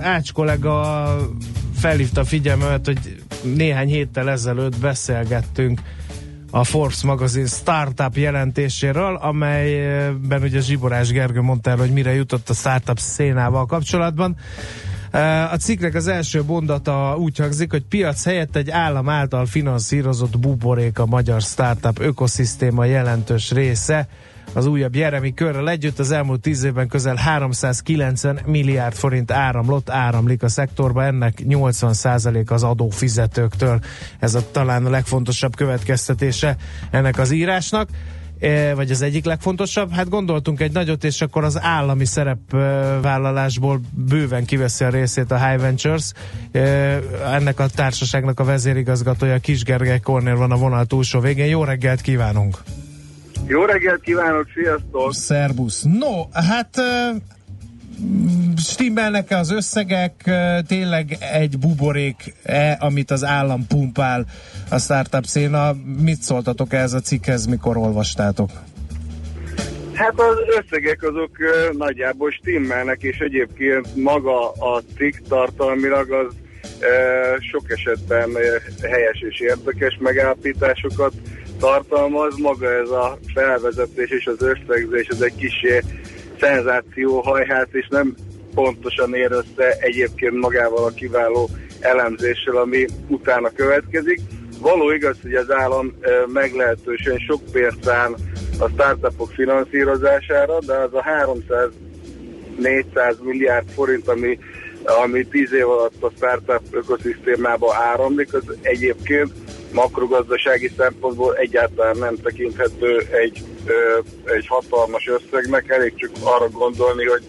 Ács kollega felhívta figyelmet, hogy néhány héttel ezelőtt beszélgettünk a Forbes magazin startup jelentéséről, amelyben ugye Zsiborás Gergő mondta el, hogy mire jutott a startup szénával kapcsolatban. A cikknek az első mondata úgy hangzik, hogy piac helyett egy állam által finanszírozott buborék a magyar startup ökoszisztéma jelentős része. Az újabb Jeremy körrel együtt az elmúlt tíz évben közel 390 milliárd forint áramlott, áramlik a szektorba, ennek 80% az adófizetőktől. Ez a talán a legfontosabb következtetése ennek az írásnak e, vagy az egyik legfontosabb. Hát gondoltunk egy nagyot, és akkor az állami szerepvállalásból bőven kiveszi a részét a High Ventures. E, Ennek a társaságnak a vezérigazgatója Kis Gergely Kornél van a vonal túlsó végén. Jó reggelt kívánunk! Jó reggelt kívánok, sziasztok! Szerbusz! No, hát mm, stimmelnek-e az összegek, tényleg egy buborék-e, amit az állam pumpál a startup széna. Mit szóltatok ehhez a cikkhez, mikor olvastátok? Hát az összegek azok nagyjából stimmelnek, és egyébként maga a cikk tartalmilag az sok esetben helyes és érdekes megállapításokat tartalmaz. Maga ez a felvezetés és az összegzés, ez egy kicsi szenzációhajház, és nem pontosan ér össze egyébként magával a kiváló elemzéssel, ami utána következik. Való igaz, hogy az állam meglehetősen sok pénzt szán a startupok finanszírozására, de az a 300-400 milliárd forint, ami, ami 10 év alatt a startup ökoszisztémába áramlik, az egyébként makrogazdasági szempontból egyáltalán nem tekinthető egy, egy hatalmas összegnek. Elég csak arra gondolni, hogy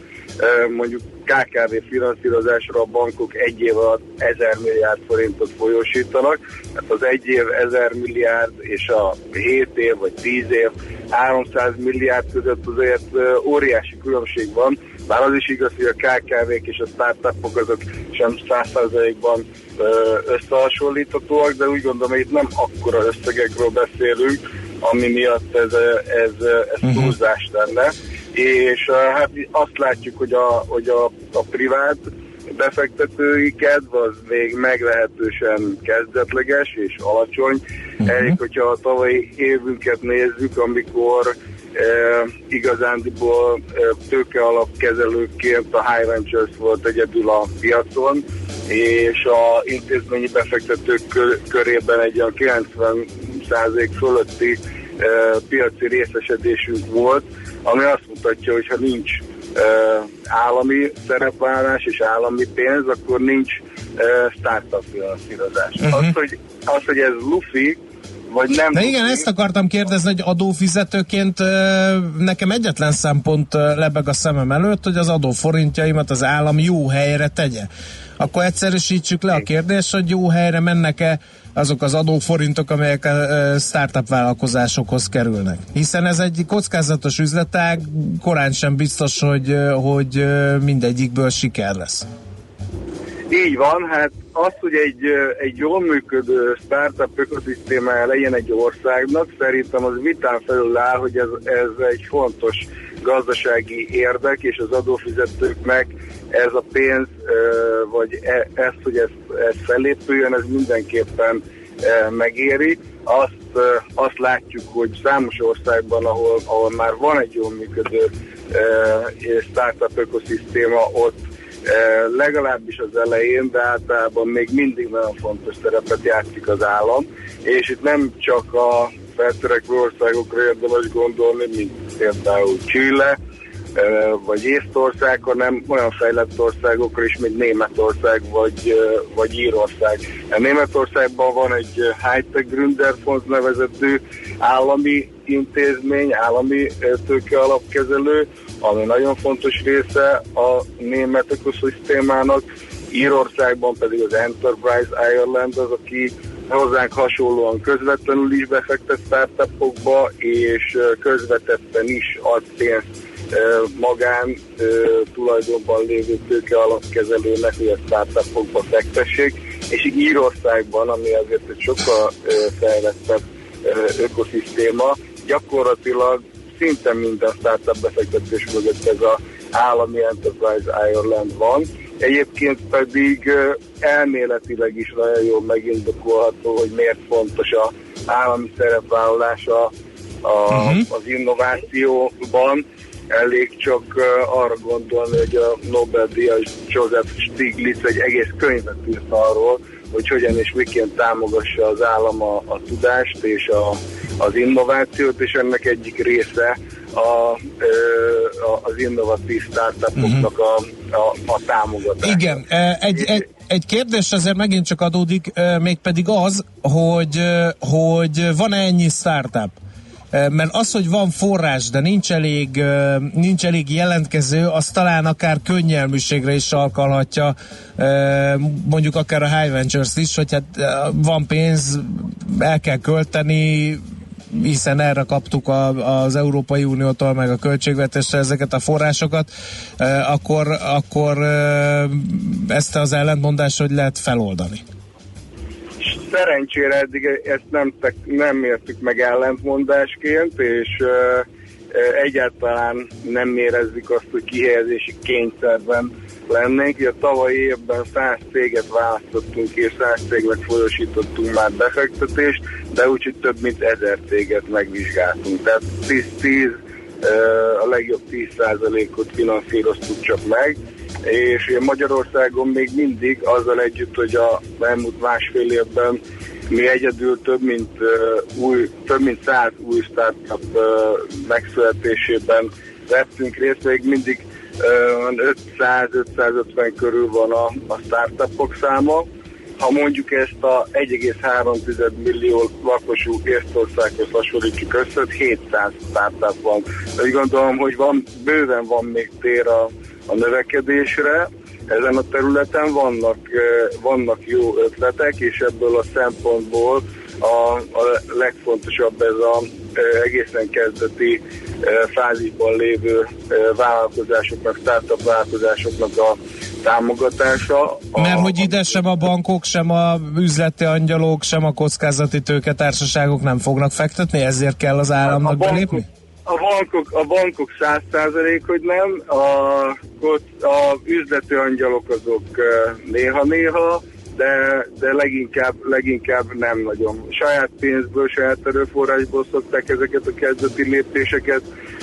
mondjuk KKV finanszírozásra a bankok egy év alatt 1000 milliárd forintot folyósítanak. Hát az egy év 1000 milliárd és a 7 év vagy 10 év 300 milliárd között azért óriási különbség van. Bár az is igaz, hogy a KKV-k és a startupok azok sem 100%-ban összehasonlíthatóak, de úgy gondolom, hogy itt nem akkora összegekről beszélünk, ami miatt ez, ez, ez túlzás lenne. És hát azt látjuk, hogy a, hogy a, a privát befektetői kedv az még meglehetősen kezdetleges és alacsony. Uh-huh. Elég, hogyha a tavalyi évünket nézzük, amikor e, igazándiból e, tőke alapkezelőként a High Ventures volt egyedül a piacon, és a intézményi befektetők kör, körében egy olyan 90% fölötti e, piaci részesedésünk volt, ami azt mutatja, hogy ha nincs e, állami szerepvállalás és állami pénz, akkor nincs e, startup finanszírozás. Uh-huh. Az, hogy, az, hogy ez lufi, vagy nem. De igen, ezt akartam kérdezni, hogy adófizetőként nekem egyetlen szempont lebeg a szemem előtt, hogy az adóforintjaimat az állam jó helyre tegye. Akkor egyszerűsítsük le a kérdést, hogy jó helyre mennek-e azok az adóforintok, amelyek a startup vállalkozásokhoz kerülnek. Hiszen ez egy kockázatos üzletág, korán sem biztos, hogy, hogy mindegyikből siker lesz. Így van, hát az, hogy egy, egy jól működő startup ökoszisztémája legyen egy országnak, szerintem az vitán felül áll, hogy ez, ez egy fontos gazdasági érdek, és az adófizetőknek ez a pénz, vagy e, ez, hogy ez, ez fellépüljön, ez mindenképpen megéri. Azt, azt látjuk, hogy számos országban, ahol, ahol már van egy jól működő startup ökoszisztéma, ott legalábbis az elején, de általában még mindig nagyon fontos szerepet játszik az állam, és itt nem csak a feltörekvő országokra érdemes gondolni, mint például Chile, vagy Észtország, hanem olyan fejlett országokra is, mint Németország vagy, vagy Írország. Németországban van egy Hightech Gründerfonds nevezetű állami intézmény, állami tőke alapkezelő, ami nagyon fontos része a német ökoszisztémának. Írországban pedig az Enterprise Ireland az, aki hozzánk hasonlóan közvetlenül is befektet startupokba, és közvetetten is ad pénzt magán tulajdonban lévő tőke alapkezelőnek, hogy a startupokba fektessék, és így Írországban, ami azért egy sokkal fejlettebb ökoszisztéma, gyakorlatilag szinte minden startup befektetés mögött ez az állami Enterprise Ireland van. Egyébként pedig elméletileg is nagyon jól megindokolható, hogy miért fontos a állami szerepvállalása a, uh-huh. az innovációban. Elég csak arra gondolni, hogy a Nobel-díjas Joseph Stiglitz egy egész könyvet írt arról, hogy hogyan és miként támogassa az állam a, a tudást és a, az innovációt, és ennek egyik része a, a, az innovatív startupoknak a, a, a támogatás. Igen, egy, egy, egy kérdés azért megint csak adódik, mégpedig az, hogy, hogy van-e ennyi startup? Mert az, hogy van forrás, de nincs elég, nincs elég jelentkező, az talán akár könnyelműségre is alkalhatja, e, mondjuk akár a High Ventures is, hogy hát van pénz, el kell költeni, hiszen erre kaptuk a, az Európai Uniótól, meg a költségvetésre ezeket a forrásokat, akkor, akkor ezt az ellentmondást hogy lehet feloldani? Szerencsére eddig ezt nem, nem értük meg ellentmondásként, és ö, egyáltalán nem érezzük azt, hogy kihelyezési kényszerben lennénk. Ugye tavalyi évben 100 céget választottunk és 100 cégnek folyosítottunk már befektetést, de úgyhogy több mint 1000 céget megvizsgáltunk. Tehát 10, 10 ö, a legjobb 10%-ot finanszíroztuk csak meg, és Magyarországon még mindig azzal együtt, hogy a elmúlt másfél évben mi egyedül több mint, uh, új, több mint 100 új startup uh, megszületésében vettünk részt, még mindig uh, 500-550 körül van a, a startupok száma. Ha mondjuk ezt a 1,3 millió lakosú Észtországhoz hasonlítjuk össze, 700 startup van. Úgy gondolom, hogy van, bőven van még tér a, a növekedésre. Ezen a területen vannak, eh, vannak jó ötletek, és ebből a szempontból a, a legfontosabb ez a e, egészen kezdeti e, fázisban lévő vállalkozásoknak, startup vállalkozásoknak a támogatása. Mert hogy ide sem a bankok, sem a üzleti angyalok, sem a kockázati tőketársaságok nem fognak fektetni, ezért kell az államnak a bankok, belépni? A bankok, a bankok 100 százalék, hogy nem, a, a üzleti angyalok azok eh, néha-néha, de, de leginkább, leginkább nem nagyon. Saját pénzből, saját erőforrásból szokták ezeket a kezdeti lépéseket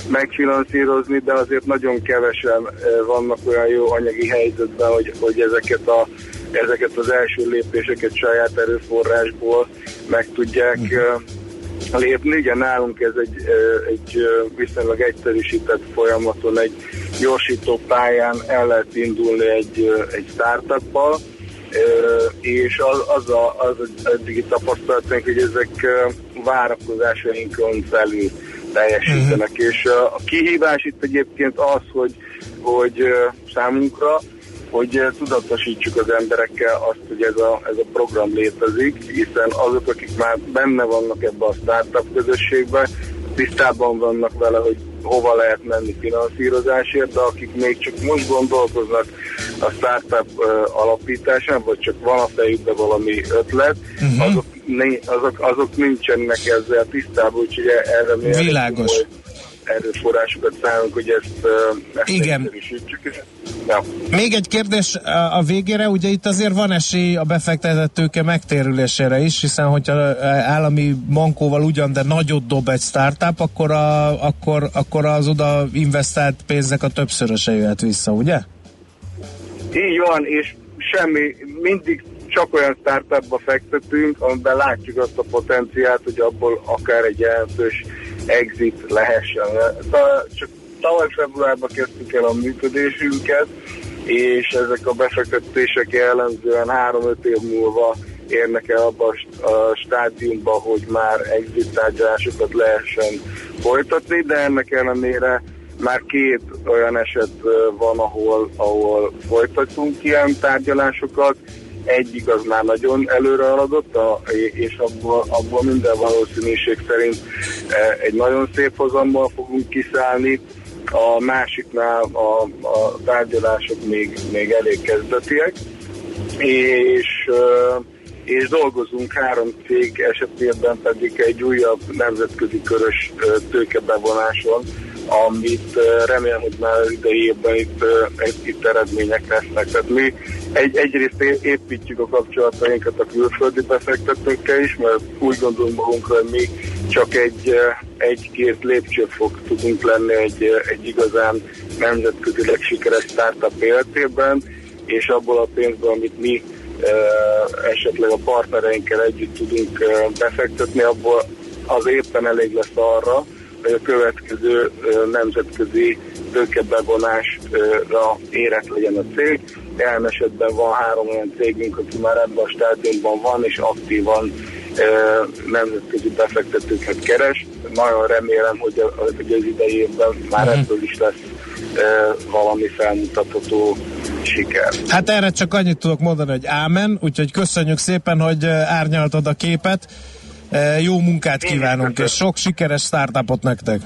megfinanszírozni, de azért nagyon kevesen eh, vannak olyan jó anyagi helyzetben, hogy, hogy ezeket, a, ezeket az első lépéseket saját erőforrásból meg tudják eh, lépni. Ugye nálunk ez egy, egy viszonylag egyszerűsített folyamaton, egy gyorsító pályán el lehet indulni egy, egy startuppal, és az, az, a, az a eddigi tapasztalatunk, hogy ezek várakozásainkon felül teljesítenek, uh-huh. és a kihívás itt egyébként az, hogy, hogy számunkra, hogy tudatosítsuk az emberekkel azt, hogy ez a, ez a program létezik, hiszen azok, akik már benne vannak ebbe a startup közösségbe, tisztában vannak vele, hogy hova lehet menni finanszírozásért, de akik még csak most gondolkoznak a startup alapításán, vagy csak van a fejükben valami ötlet, uh-huh. azok, azok, azok nincsenek ezzel tisztában, úgyhogy erre mi Világos. Erőforrásokat szállunk, hogy ezt, ezt Igen. Ja. Még egy kérdés a végére, ugye itt azért van esély a befektetett tőke megtérülésére is, hiszen hogyha állami bankóval ugyan, de nagyot dob egy startup, akkor, a, akkor, akkor az oda investált pénznek a többszöröse jöhet vissza, ugye? Így van, és semmi, mindig csak olyan startupba fektetünk, amiben látjuk azt a potenciált, hogy abból akár egy jelentős exit lehessen. Csak tavaly februárban kezdtük el a működésünket, és ezek a befektetések jellemzően 3-5 év múlva érnek el abba a stádiumba, hogy már exit tárgyalásokat lehessen folytatni, de ennek ellenére már két olyan eset van, ahol, ahol folytatunk ilyen tárgyalásokat. Egyik az már nagyon előre haladott, és abból, abból minden valószínűség szerint egy nagyon szép hozammal fogunk kiszállni. A másiknál a, a tárgyalások még, még elég kezdetiek, és és dolgozunk három cég esetében pedig egy újabb nemzetközi körös ö, tőkebevonáson, amit remélem, hogy már idei évben itt, itt eredmények lesznek. Tehát mi egy, egyrészt építjük a kapcsolatainkat a külföldi befektetőkkel is, mert úgy gondolunk magunkra, hogy mi csak egy, egy-két lépcsőfok tudunk lenni egy, egy igazán nemzetközileg sikeres startup életében, és abból a pénzből, amit mi esetleg a partnereinkkel együtt tudunk befektetni, abból az éppen elég lesz arra, következő nemzetközi tőkebevonásra érett legyen a cég. Jelen esetben van három olyan cégünk, aki már ebben a stádiumban van, és aktívan nemzetközi befektetőket keres. Nagyon remélem, hogy, hogy az idei évben már Mhm. ebből is lesz valami felmutatható siker. Hát erre csak annyit tudok mondani, hogy ámen, úgyhogy köszönjük szépen, hogy árnyaltad a képet. Jó munkát kívánunk, köszönöm. és sok sikeres startupot nektek.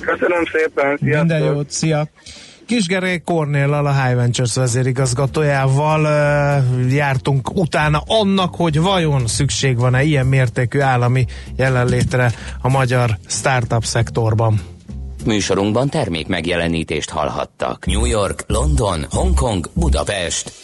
Köszönöm szépen, sziasztok! Minden jót, szia! Kisgeré Kornéllal, a High Ventures vezérigazgatójával jártunk utána annak, hogy vajon szükség van-e ilyen mértékű állami jelenlétre a magyar startup szektorban. Műsorunkban termék megjelenítést hallhattak. New York, London, Hongkong, Budapest.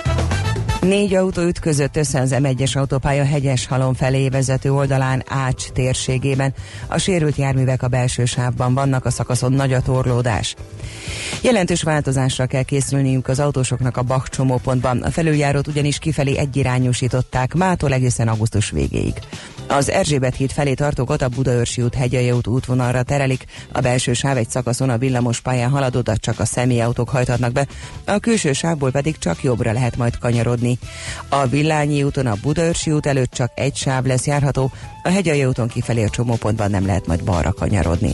Négy autó ütközött össze az M1-es autópálya hegyes halom felé vezető oldalán Ács térségében. A sérült járművek a belső sávban vannak, a szakaszon nagy a torlódás. Jelentős változásra kell készülniük az autósoknak a Bach csomópontban. A felüljárót ugyanis kifelé egyirányosították mától egészen augusztus végéig. Az Erzsébet híd felé tartókat a Budaörsi út hegyai út útvonalra terelik, a belső sáv egy szakaszon a villamos pályán halad, oda csak a személyautók hajthatnak be, a külső sávból pedig csak jobbra lehet majd kanyarodni. A Villányi úton a Budaörsi út előtt csak egy sáv lesz járható, a hegyai úton kifelé a csomópontban nem lehet majd balra kanyarodni.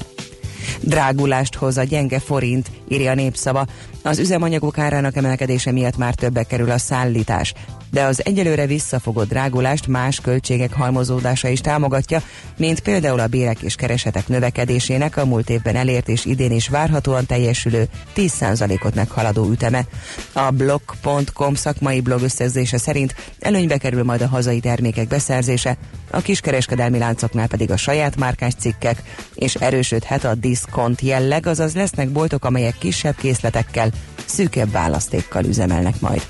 Drágulást hoz a gyenge forint, írja a népszava. Az üzemanyagok árának emelkedése miatt már többe kerül a szállítás. De az egyelőre visszafogott drágulást más költségek halmozódása is támogatja, mint például a bérek és keresetek növekedésének a múlt évben elért és idén is várhatóan teljesülő 10%-ot meghaladó üteme. A blog.com szakmai blog összegzése szerint előnybe kerül majd a hazai termékek beszerzése, a kiskereskedelmi láncoknál pedig a saját márkás cikkek, és erősödhet a diszkont jelleg, azaz lesznek boltok, amelyek kisebb készletekkel, szűkebb választékkal üzemelnek majd.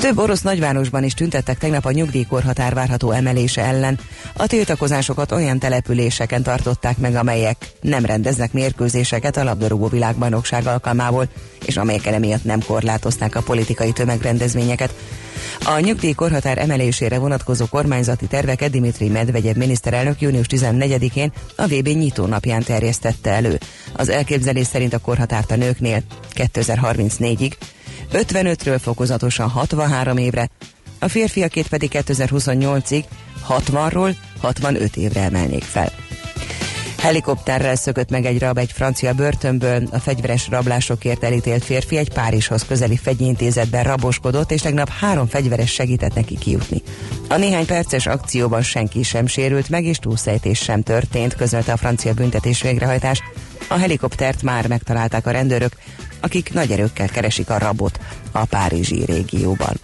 Több orosz nagyvárosban is tüntettek tegnap a nyugdíjkorhatár várható emelése ellen. A tiltakozásokat olyan településeken tartották meg, amelyek nem rendeznek mérkőzéseket a labdarúgó világbajnokság alkalmából, és amelyek emiatt nem korlátozták a politikai tömegrendezvényeket. A nyugdíjkorhatár emelésére vonatkozó kormányzati terveket Dimitri Medvegyev miniszterelnök június 14-én a VB nyitó napján terjesztette elő. Az elképzelés szerint a korhatárt a nőknél 2034-ig, 55-ről fokozatosan 63 évre, a férfiakét pedig 2028-ig 60-ról 65 évre emelnék fel. Helikopterrel szökött meg egy rab egy francia börtönből, a fegyveres rablásokért elítélt férfi egy Párizshoz közeli fegyintézetben raboskodott, és tegnap három fegyveres segített neki kijutni. A néhány perces akcióban senki sem sérült meg, és túlszejtés sem történt, közölte a francia büntetés végrehajtás. A helikoptert már megtalálták a rendőrök, akik nagy erőkkel keresik a rabot a Párizsi régióban.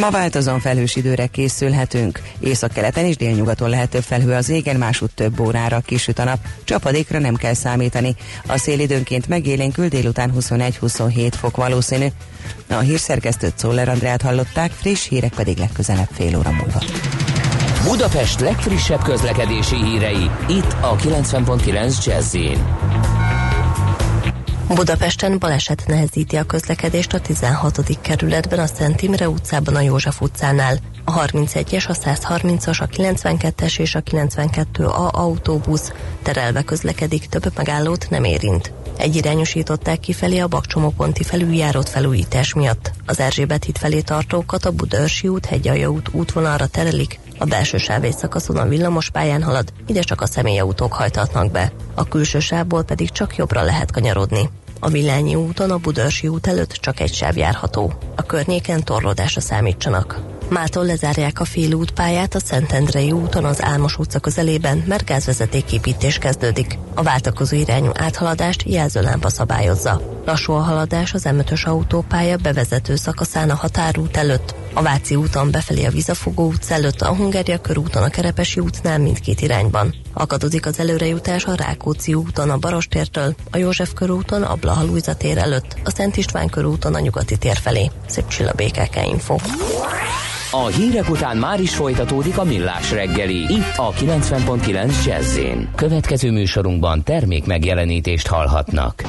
Ma változón felhős időre készülhetünk. Északkeleten és délnyugaton lehet több felhő az égen, másút több órára kisüt a nap. Csapadékra nem kell számítani. A szél időnként megélénkül délután 21-27 fok valószínű. A hírszerkesztőt Szoller Andrát hallották, friss hírek pedig legközelebb fél óra múlva. Budapest legfrissebb közlekedési hírei, itt a 90.9 jazz Budapesten baleset nehezíti a közlekedést a 16. kerületben, a Szent Imre utcában, a József utcánál. A 31-es, a 130-as, a 92-es és a 92A autóbusz terelve közlekedik, több megállót nem érint. Egyirányosították kifelé a Bakcsomóponti felüljárót felújítás miatt. Az Erzsébet híd felé tartókat a Budaörsi út, Hegyalja út útvonalra terelik, A belső sáv szakaszon a villamos pályán halad, ide csak a személyautók hajtatnak be. A külső sávból pedig csak jobbra lehet kanyarodni. A Villányi úton a Budörsi út előtt csak egy sáv járható. A környéken torlódásra számítsanak. Mától lezárják a félútpályát a Szentendrei úton az Álmos utca közelében, mert gázvezetéképítés kezdődik. A váltakozó irányú áthaladást jelzőlámpa szabályozza. Lassú a haladás az M5-ös autópálya bevezető szakaszán a határút előtt, a Váci úton befelé a Vizafogó út előtt, a Hungária körúton a Kerepesi útnál mindkét irányban. Akadozik az előrejutás a Rákóczi úton a Barostértől, a József körúton a Blahalújza tér előtt, a Szent István körúton a Nyugati tér felé. Szép csilla BKK Info. A hírek után már is folytatódik a millás reggeli, itt a 90.9 jazz Következő műsorunkban termék megjelenítést hallhatnak.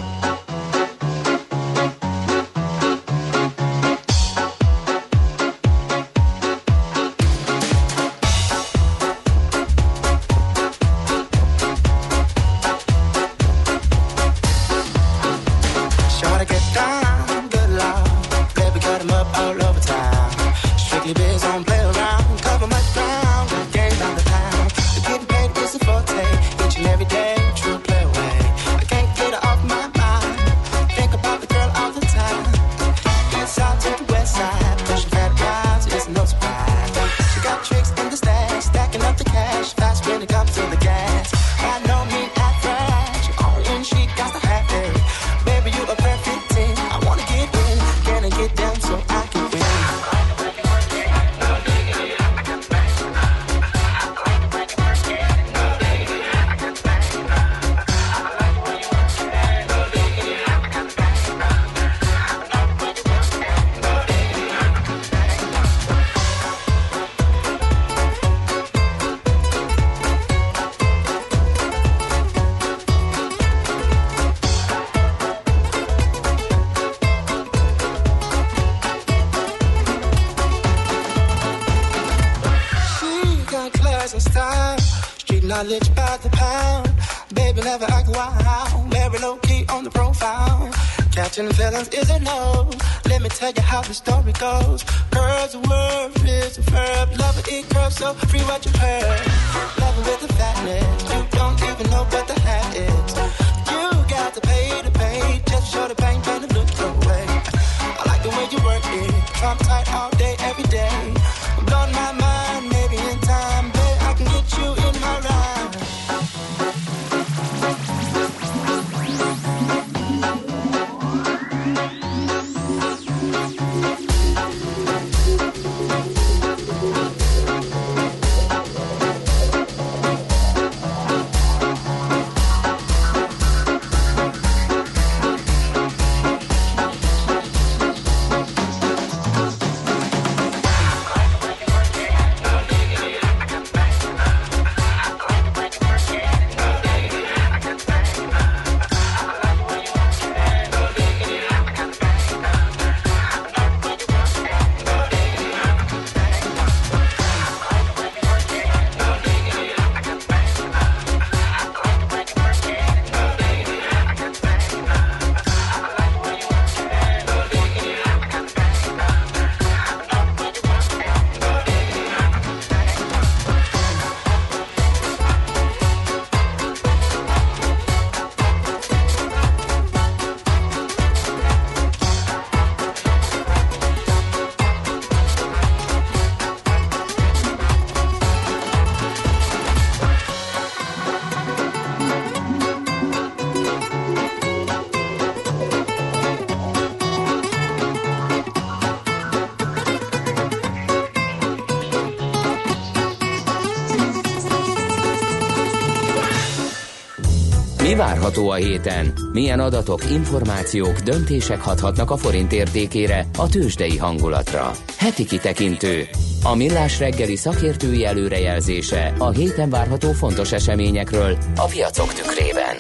Várható a héten? Milyen adatok, információk, döntések hathatnak a forint értékére, a tőzsdei hangulatra? Heti kitekintő. A millás reggeli szakértői előrejelzése a héten várható fontos eseményekről a piacok tükrében.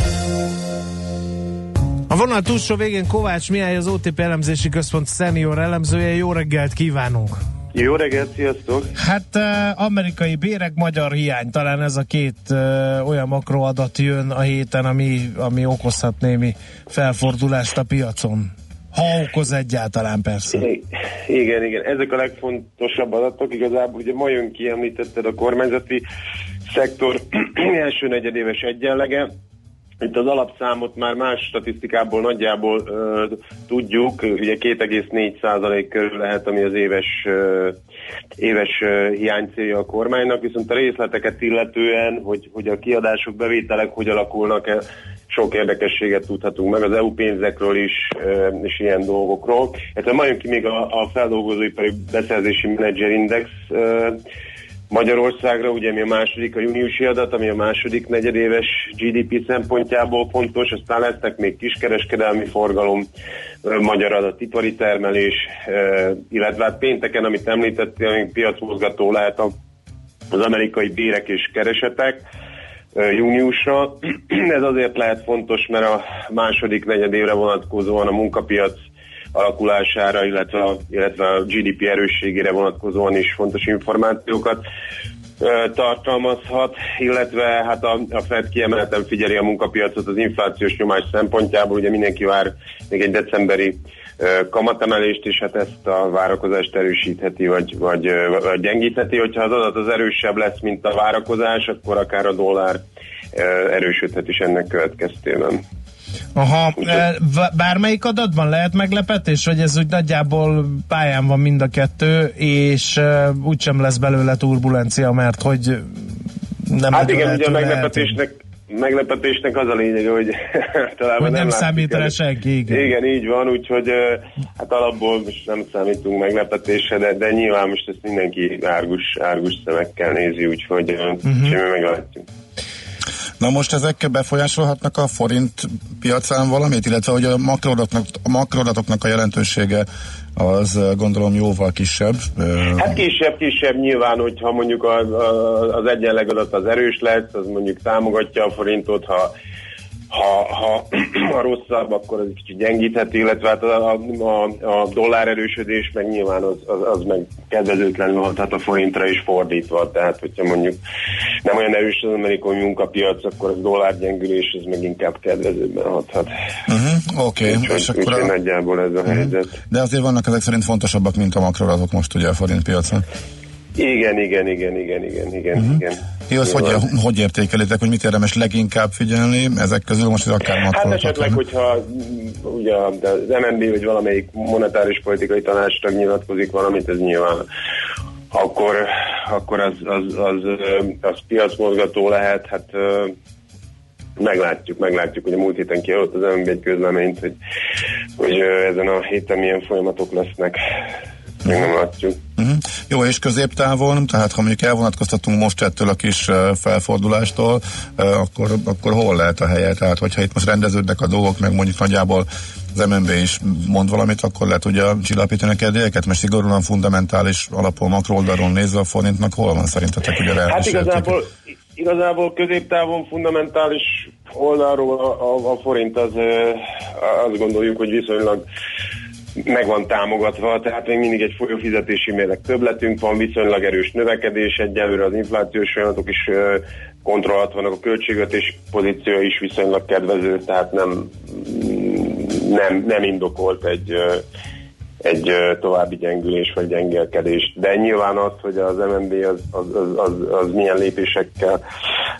A vonal túlsó végén Kovács Mihály, az OTP elemzési központ szenior elemzője. Jó reggelt kívánunk! Jó reggelt, sziasztok! Hát uh, amerikai bérek, magyar hiány, talán ez a két uh, olyan makroadat jön a héten, ami, ami okozhat némi felfordulást a piacon. Ha okoz egyáltalán persze. Igen, igen. Ezek a legfontosabb adatok. Igazából ugye ma jön ki, említetted a kormányzati szektor első negyedéves egyenlege. Itt az alapszámot már más statisztikából nagyjából ö, tudjuk, ugye 2,4% körül lehet, ami az éves, éves hiánycélja a kormánynak, viszont a részleteket illetően, hogy, hogy a kiadások, bevételek hogy alakulnak, e, sok érdekességet tudhatunk meg az EU pénzekről is, ö, és ilyen dolgokról. Hát ma jön ki még a, a feldolgozóipari beszerzési menedzserindex, Magyarországra, ugye mi a második, a júniusi adat, ami a második negyedéves GDP szempontjából fontos, aztán lesznek még kiskereskedelmi forgalom, magyar adat, ipari termelés, illetve hát pénteken, amit említettél, még piacmozgató lehet az amerikai bérek és keresetek júniusra. Ez azért lehet fontos, mert a második negyedévre vonatkozóan a munkapiac alakulására, illetve a, illetve a GDP erősségére vonatkozóan is fontos információkat tartalmazhat, illetve hát a, a Fed kiemelten figyeli a munkapiacot az inflációs nyomás szempontjából, ugye mindenki vár még egy decemberi kamatemelést, és hát ezt a várakozást erősítheti, vagy, vagy, vagy gyengítheti. Hogyha az adat az erősebb lesz, mint a várakozás, akkor akár a dollár erősödhet is ennek következtében. Aha, e, bármelyik adatban lehet meglepetés, vagy ez úgy nagyjából pályán van mind a kettő, és e, úgysem lesz belőle turbulencia, mert hogy nem hát igen, ugye a meglepetésnek, meglepetésnek az a lényeg, hogy talán Hogy nem látszik számít rá senki, igen. Igen, így van, úgyhogy ö, hát alapból most nem számítunk meglepetésre, de, de nyilván most ezt mindenki árgus, árgus szemekkel nézi, úgyhogy uh-huh. Mhm. semmi meglátjuk. Na most ezek befolyásolhatnak a forint piacán valamit, illetve hogy a makroadatoknak, a makroadatoknak a jelentősége az eh, gondolom jóval kisebb. Eh, Hát kisebb-kisebb nyilván, hogyha mondjuk az, az egyenlegadat az erős lesz, az mondjuk támogatja a forintot, ha ha, ha, ha rosszabb, akkor az egy kicsit gyengítheti, illetve hát a, a, a, a dollár erősödés meg nyilván az, az, az meg kedvezőtlenül hathat a forintra is fordítva, tehát hogyha mondjuk nem olyan erős az amerikai munkapiac, akkor az dollár gyengülés az meg inkább kedvezőbben hathat. Uh-huh, Oké, okay. Úgyhogy, és akkor úgyhogy a, nagyjából ez a helyzet. de azért vannak ezek szerint fontosabbak, mint a makroadatok most ugye a forint piacon. Igen, igen, igen, igen, igen, igen, uh-huh. igen. Jó, azt hogy, hogy értékelitek, hogy mit érdemes leginkább figyelni ezek közül, most ez akár Hát esetleg, lenne. hogyha mm, ugye az MNB vagy valamelyik monetáris politikai tanácstag nyilatkozik valamit, ez nyilván akkor, akkor az, az, az, ö, az piacmozgató lehet, hát meglátjuk, meglátjuk, hogy a múlt héten kiadott az MNB egy közleményt, hogy, hogy ezen a héten milyen folyamatok lesznek. Még nem látjuk. Uh-huh. Jó, és középtávon, tehát ha mondjuk elvonatkoztatunk most ettől a kis felfordulástól, akkor, akkor hol lehet a helye? Tehát, hogyha itt most rendeződnek a dolgok, meg mondjuk nagyjából az MNB is mond valamit, akkor lehet ugye csillapítani a kedélyeket, mert szigorúan fundamentális alapon makroldalról nézve a forintnak hol van szerintetek ugye Hát reális értéke? igazából, igazából középtávon fundamentális oldalról a, a, a forint az azt gondoljuk, hogy viszonylag meg van támogatva, tehát még mindig egy folyófizetési mérleg többletünk van, viszonylag erős növekedés, egyelőre az inflációs folyamatok is ö, kontroll alatt vannak, a költségvetés pozíció is viszonylag kedvező, tehát nem, nem, nem indokolt egy egy további gyengülés vagy gyengélkedés. De nyilván az, hogy az MNB az, az, az, az, az milyen lépésekkel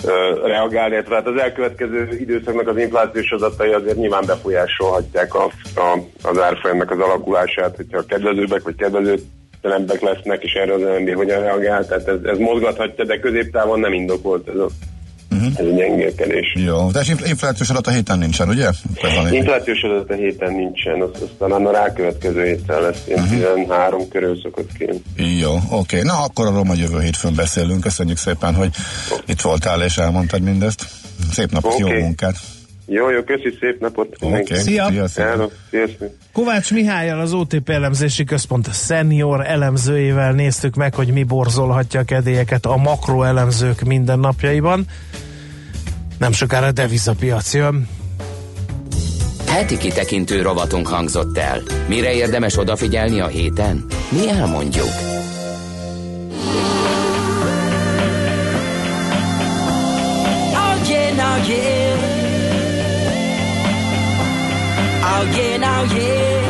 ö, reagál, illetve hát az elkövetkező időszaknak az inflációs adatai azért nyilván befolyásolhatják a, a, az árfolyamnak az alakulását, hogyha kedvezőbbek vagy kedvezőtlenebbek lesznek, és erre az MNB hogyan reagál, tehát ez, ez mozgathatja, de középtávon nem indokolt ez a, uh-huh. ez a gyengélkedés. Jó, de infl- inflációs adat a héten nincsen, ugye? Inflációs adat a héten nincsen, az, az talán a rákövetkező héten lesz, ilyen uh-huh. 13 körül szokott kijönni. Jó, oké. Na, akkor arról majd jövő hétfőn beszélünk. Köszönjük szépen, hogy itt voltál és elmondtad mindezt. Szép napot, Oké. jó munkát! Jó, jó, köszi, szép napot. Oké, Szia. Sziasztok. Kovács Mihályal az OTP elemzési központ senior elemzőjével néztük meg, hogy mi borzolhatja a kedélyeket a makroelemzők mindennapjaiban. Nem sokára devizapiac jön. Heti kitekintő rovatunk hangzott el. Mire érdemes odafigyelni a héten? Mi elmondjuk. Yeah. Oh yeah, now yeah.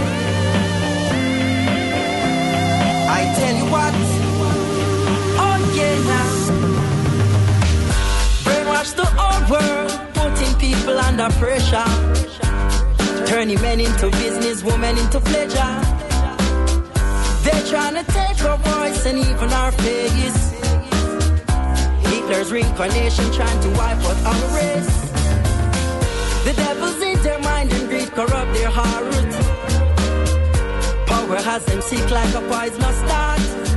I tell you what. watch the whole world putting people under pressure. Turning men into business, women into pleasure. They're trying to take our voice and even our face. Hitler's reincarnation trying to wipe out our race. The devil's in their mind and greed corrupt their heart. Power has them sick like a poisonous start.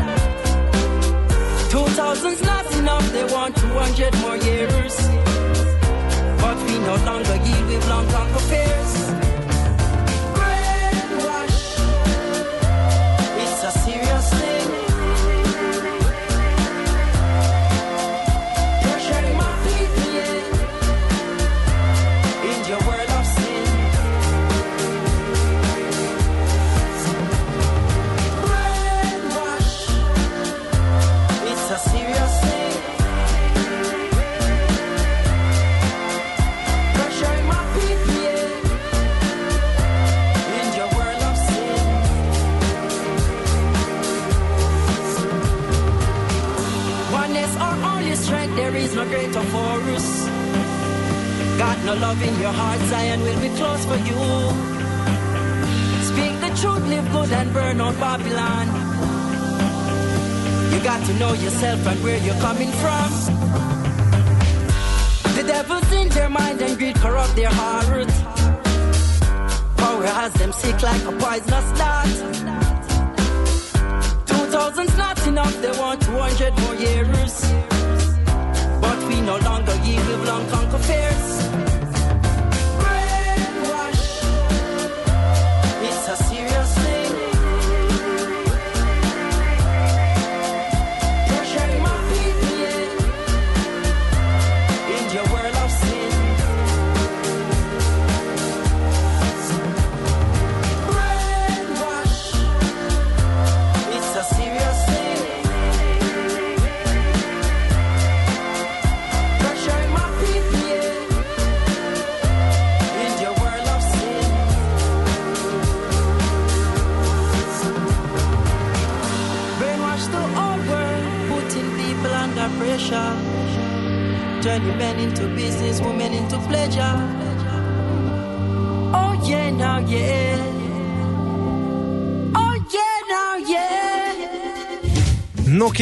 2000's not enough, they want 200 more years. But we no longer yield, we've long conquered fears.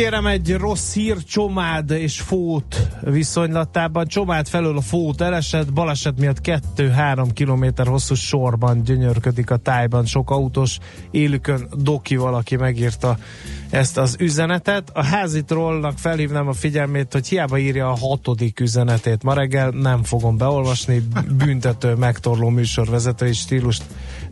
Kérem, egy rossz hír Csomád és Fót viszonylatában. Csomád felől a Fót elesett, baleset miatt 2-3 kilométer hosszú sorban gyönyörködik a tájban. Sok autós élükön Doki valaki megírta ezt az üzenetet. A házi trollnak felhívnám a figyelmét, hogy hiába írja a hatodik üzenetét. Ma reggel nem fogom beolvasni, büntető, megtorló műsorvezetői stílust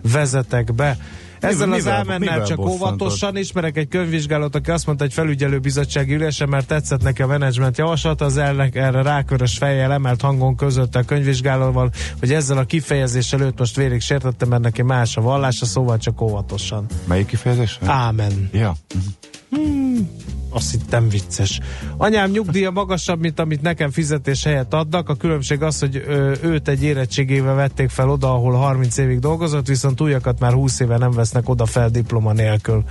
vezetek be. Ezzel az Mivel- ámennel mivel csak óvatosan ismerek egy könyvvizsgálót, aki azt mondta, hogy felügyelőbizottsági ülésen, mert tetszett neki a menedzsment javaslat, az elnek erre rákörös fejjel emelt hangon közölte a könyvvizsgálóval, hogy ezzel a kifejezéssel őt most vérig sértette, mert neki más a vallása, szóval csak óvatosan. Melyik kifejezés? Ámen. Ja. Hmm, azt hittem vicces. Anyám nyugdíja magasabb, mint amit nekem fizetés helyett adnak. A különbség az, hogy ö, őt egy érettségével vették fel oda, ahol 30 évig dolgozott, viszont újakat már 20 éve nem vesznek oda fel diploma nélkül.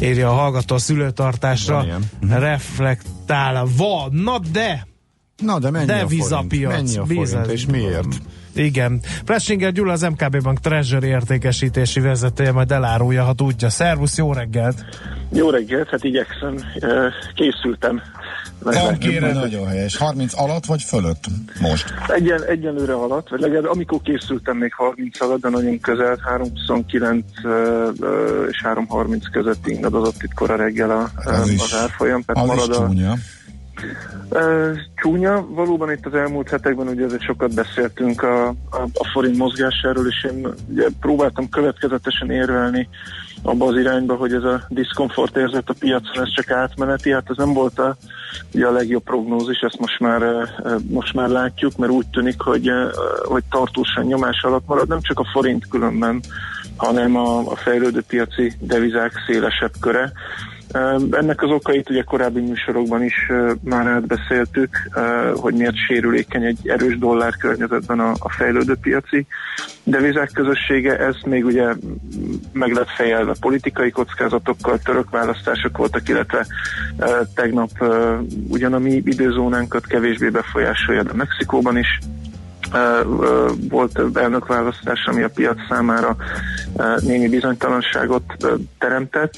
Írja a hallgató a szülőtartásra. Mhm. Reflektál. Van, na de! Na, de mennyi a forint? Mennyi a forint, és miért? Igen. Plessinger Gyula az MKB Bank Treasury értékesítési vezetője, majd elárulja, ha tudja. Szervusz, jó reggelt! Jó reggelt, hát igyekszem, készültem. Tankére nagyon helyes. 30 alatt vagy fölött most? Egyen, egyenlőre alatt, vagy legalább amikor készültem még 30 alatt, de nagyon közel, 329 ö, ö, és 330 között ingadozott itt kora reggel a, Az az, is- az árfolyam. Tehát Az is marad a, csúnya. Csúnya, valóban itt az elmúlt hetekben ugye azért sokat beszéltünk a, a, a forint mozgásáról, és én ugye próbáltam következetesen érvelni abba az irányba, hogy ez a diszkomfort érzet a piacon, ez csak átmeneti, hát ez nem volt a, ugye a legjobb prognózis, ezt most már, most már látjuk, mert úgy tűnik, hogy, hogy tartósan nyomás alatt marad, nem csak a forint különben, hanem a, a fejlődő piaci devizák szélesebb köre. Ennek az okait ugye korábbi műsorokban is már átbeszéltük, hogy miért sérülékeny egy erős dollár környezetben a, a fejlődő piaci devizák közössége. Ez még ugye meg lett fejelve politikai kockázatokkal, török választások voltak, illetve tegnap ugyan a mi időzónánkat kevésbé befolyásolja, de Mexikóban is volt elnökválasztás, ami a piac számára némi bizonytalanságot teremtett.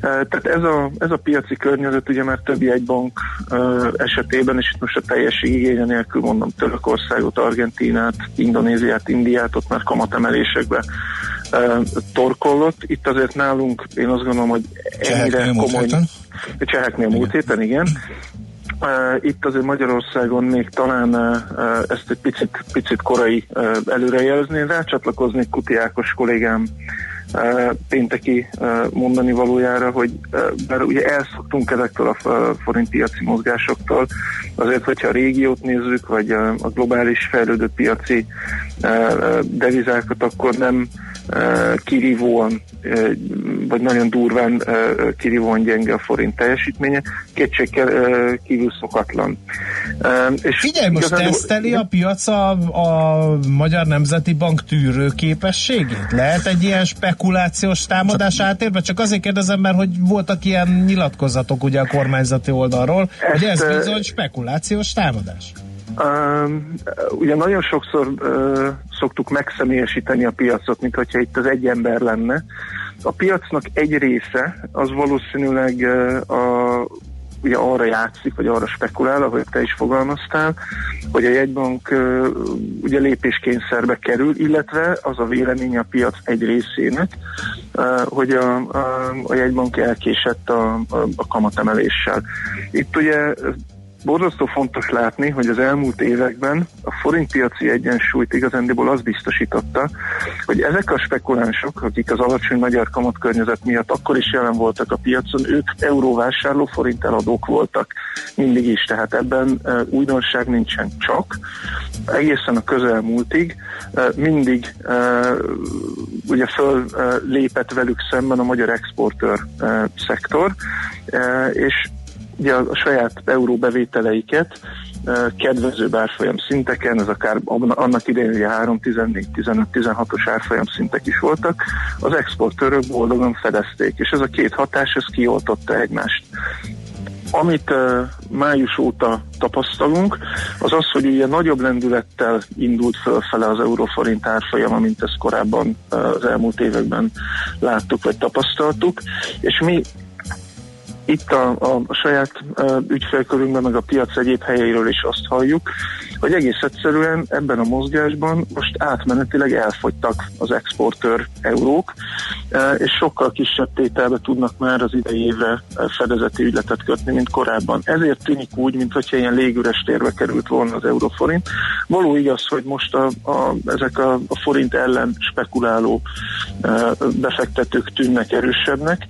Tehát ez a, ez a piaci környezet ugye már többi egy bank esetében, és itt most a teljes igénye nélkül mondom Törökországot, Argentinát, Indonéziát, Indiát, ott már kamatemelésekbe torkollott. Itt azért nálunk én azt gondolom, hogy ennyire komoly... Cseheknél múlt héten, igen. Itt azért Magyarországon még talán ezt egy picit, picit korai előrejelezni. Rácsatlakoznék Kuti Ákos kollégám pénteki mondani valójára, hogy bár ugye elszoktunk ezektől a forintpiaci mozgásoktól, azért, hogyha a régiót nézzük, vagy a globális fejlődő piaci devizákat, akkor nem kirívóan, vagy nagyon durván kirívóan gyenge a forint teljesítménye, kétségkel kívül szokatlan. És Figyelj, most igazán, teszteli a piac a, a Magyar Nemzeti Bank tűrő képességét? Lehet egy ilyen spekulációs támadás átérve? Csak azért kérdezem, mert hogy voltak ilyen nyilatkozatok ugye a kormányzati oldalról, Ezt, hogy ez bizony spekulációs támadás. Uh, ugye nagyon sokszor uh, szoktuk megszemélyesíteni a piacot, mint hogyha itt az egy ember lenne. A piacnak egy része az valószínűleg uh, a, ugye arra játszik, vagy arra spekulál, ahogy te is fogalmaztál, hogy a jegybank uh, ugye lépéskényszerbe kerül, illetve az a véleménye a piac egy részének, uh, hogy a, a, a jegybank elkésett a, a, a kamatemeléssel. Itt ugye borzasztó fontos látni, hogy az elmúlt években a forintpiaci egyensúlyt igazándiból az biztosította, hogy ezek a spekulánsok, akik az alacsony magyar kamat környezet miatt akkor is jelen voltak a piacon, ők euróvásárló forint eladók voltak mindig is, tehát ebben újdonság nincsen csak. Egészen a közelmúltig mindig ugye föl lépett velük szemben a magyar exportőr szektor, és ugye a saját euró bevételeiket kedvező árfolyam szinteken, ez akár annak idején ugye 3, 14, 15, 16-os árfolyam szintek is voltak, az exportőrök boldogan fedezték, és ez a két hatás, ez kioltotta egymást. Amit május óta tapasztalunk, az az, hogy ugye nagyobb lendülettel indult fölfele az euróforint árfolyama, mint ezt korábban az elmúlt években láttuk vagy tapasztaltuk, és mi itt a, a, saját ügyfélkörünkben, meg a piac egyéb helyeiről is azt halljuk, hogy egész egyszerűen ebben a mozgásban most átmenetileg elfogytak az exportőr eurók, és sokkal kisebb tételbe tudnak már az idei évre fedezeti ügyletet kötni, mint korábban. Ezért tűnik úgy, mintha ilyen légüres térbe került volna az euróforint. Való igaz, hogy most a, a, ezek a, a forint ellen spekuláló befektetők tűnnek erősebbnek,